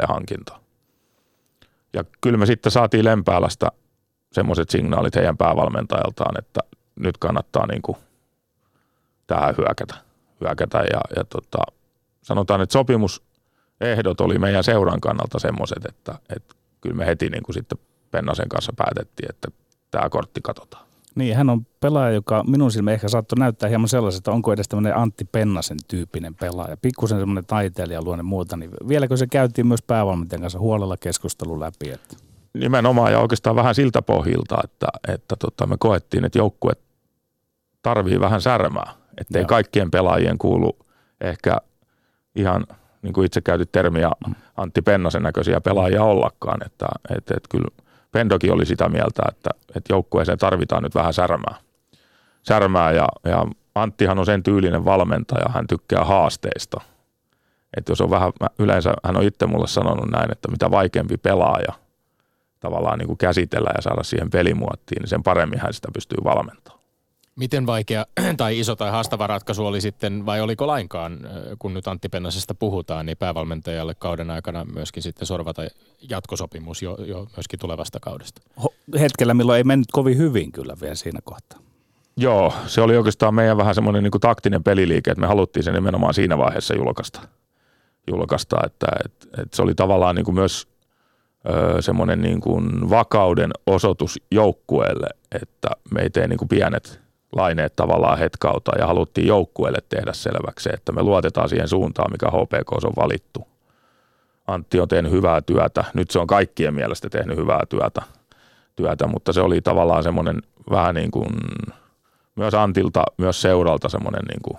hankinta. Ja kyllä me sitten saatiin Lempäälästä semmoiset signaalit heidän päävalmentajaltaan, että nyt kannattaa niin kuin tähän hyökätä, hyökätä ja, ja tota, sanotaan, että sopimusehdot oli meidän seuran kannalta semmoiset, että, että kyllä me heti niin kuin sitten Pennasen kanssa päätettiin, että tämä kortti katsotaan. Niin, hän on pelaaja, joka minun silmä ehkä saattoi näyttää hieman sellaiset, että onko edes tämmöinen Antti Pennasen tyyppinen pelaaja. Pikkusen semmoinen taiteilijaluonne muuta, niin vieläkö se käytiin myös päävalmentajan kanssa huolella keskustelu läpi? Että... Nimenomaan ja oikeastaan vähän siltä pohjilta, että, että tota, me koettiin, että joukkue tarvii vähän särmää, ettei Joo. kaikkien pelaajien kuulu ehkä ihan niin kuin itse käytit termiä Antti Pennasen näköisiä pelaajia ollakaan. Että, että, että kyllä Pendokin oli sitä mieltä, että, että joukkueeseen tarvitaan nyt vähän särmää. särmää ja, ja Anttihan on sen tyylinen valmentaja, hän tykkää haasteista. Että jos on vähän, yleensä hän on itse mulle sanonut näin, että mitä vaikeampi pelaaja tavallaan niin kuin käsitellä ja saada siihen pelimuottiin, niin sen paremmin hän sitä pystyy valmentamaan. Miten vaikea tai iso tai haastava ratkaisu oli sitten, vai oliko lainkaan, kun nyt Antti Pennasesta puhutaan, niin päävalmentajalle kauden aikana myöskin sitten sorvata jatkosopimus jo, jo myöskin tulevasta kaudesta? Hetkellä, milloin ei mennyt kovin hyvin kyllä vielä siinä kohtaa. Joo, se oli oikeastaan meidän vähän semmoinen niin taktinen peliliike, että me haluttiin sen nimenomaan siinä vaiheessa julkaista. julkaista että, että, että se oli tavallaan niin kuin myös semmoinen niin kuin vakauden osoitus joukkueelle, että meitä ei niin kuin pienet laineet tavallaan hetkauta ja haluttiin joukkueelle tehdä selväksi, että me luotetaan siihen suuntaan, mikä HPK on valittu. Antti on tehnyt hyvää työtä. Nyt se on kaikkien mielestä tehnyt hyvää työtä, työtä mutta se oli tavallaan semmoinen vähän niin kuin myös Antilta, myös seuralta semmoinen niin kuin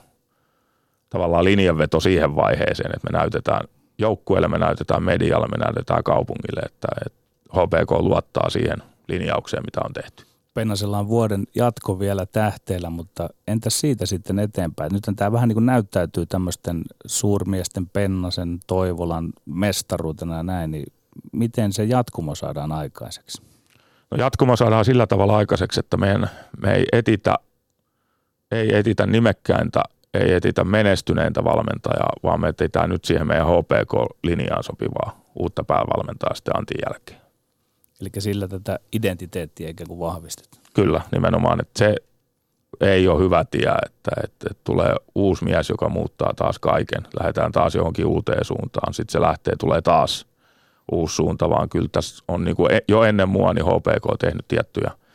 tavallaan linjanveto siihen vaiheeseen, että me näytetään joukkueelle, me näytetään medialle, me näytetään kaupungille, että, että HPK luottaa siihen linjaukseen, mitä on tehty. Pennasella on vuoden jatko vielä tähteellä, mutta entäs siitä sitten eteenpäin? Nyt tämä vähän niin kuin näyttäytyy tämmöisten suurmiesten Pennasen, Toivolan mestaruutena ja näin, niin miten se jatkumo saadaan aikaiseksi? No jatkumo saadaan sillä tavalla aikaiseksi, että meidän, me ei etitä, ei etitä nimekkäintä, ei etitä menestyneintä valmentajaa, vaan me etsitään nyt siihen meidän HPK-linjaan sopivaa uutta päävalmentajaa sitten Antin jälkeen. Eli sillä tätä identiteettiä ikään kuin vahvistetaan. Kyllä, nimenomaan, että se ei ole hyvä tie, että, että, että tulee uusi mies, joka muuttaa taas kaiken. Lähdetään taas johonkin uuteen suuntaan. Sitten se lähtee, tulee taas uusi suunta, vaan kyllä tässä on niin kuin e, jo ennen mua niin HPK tehnyt tiettyjä –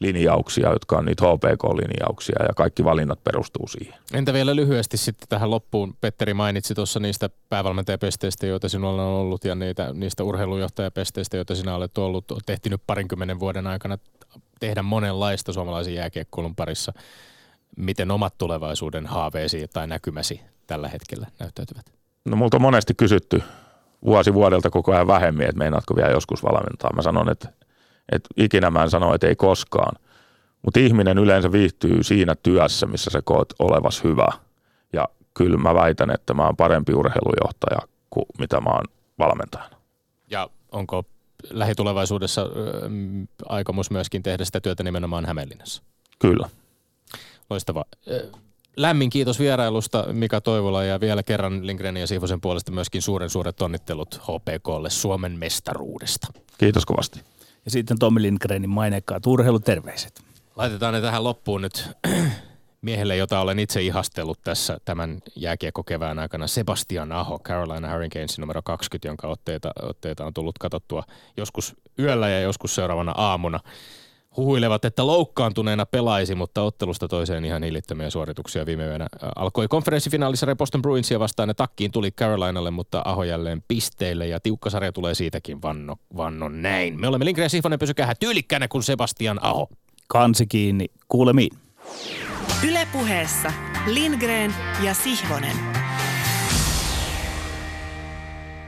linjauksia, jotka on niitä HPK-linjauksia ja kaikki valinnat perustuu siihen. Entä vielä lyhyesti sitten tähän loppuun, Petteri mainitsi tuossa niistä päävalmentajapesteistä, joita sinulla on ollut ja niitä, niistä urheilujohtajapesteistä, joita sinä olet ollut, olet tehtynyt parinkymmenen vuoden aikana tehdä monenlaista suomalaisen jääkiekkoulun parissa. Miten omat tulevaisuuden haaveesi tai näkymäsi tällä hetkellä näyttäytyvät? No multa on monesti kysytty vuosi vuodelta koko ajan vähemmän, että meinaatko vielä joskus valmentaa. Mä sanon, että että ikinä mä en sano, että ei koskaan. Mutta ihminen yleensä viihtyy siinä työssä, missä sä koet olevas hyvä. Ja kyllä mä väitän, että mä oon parempi urheilujohtaja kuin mitä mä oon valmentajana. Ja onko lähitulevaisuudessa äh, aikomus myöskin tehdä sitä työtä nimenomaan Hämeenlinnassa? Kyllä. Loistava. Lämmin kiitos vierailusta Mika Toivola ja vielä kerran Lindgrenin ja Siivosen puolesta myöskin suuren suuret onnittelut HPKlle Suomen mestaruudesta. Kiitos kovasti. Ja sitten Tommi Lindgrenin mainekkaat urheiluterveiset. Laitetaan ne tähän loppuun nyt miehelle, jota olen itse ihastellut tässä tämän jääkiekkokevään aikana, Sebastian Aho, Carolina Hurricanes numero 20, jonka otteita, otteita on tullut katsottua joskus yöllä ja joskus seuraavana aamuna huhuilevat, että loukkaantuneena pelaisi, mutta ottelusta toiseen ihan hillittömiä suorituksia viime yönä. Alkoi konferenssifinaalissa Boston Bruinsia vastaan ja takkiin tuli Carolinalle, mutta Aho jälleen pisteille ja tiukka sarja tulee siitäkin vanno, vannon näin. Me olemme Linkren ja Sihvonen, pysykää tyylikkäänä kuin Sebastian Aho. Kansi kiinni, kuulemiin. Ylepuheessa Lindgren ja Sihvonen.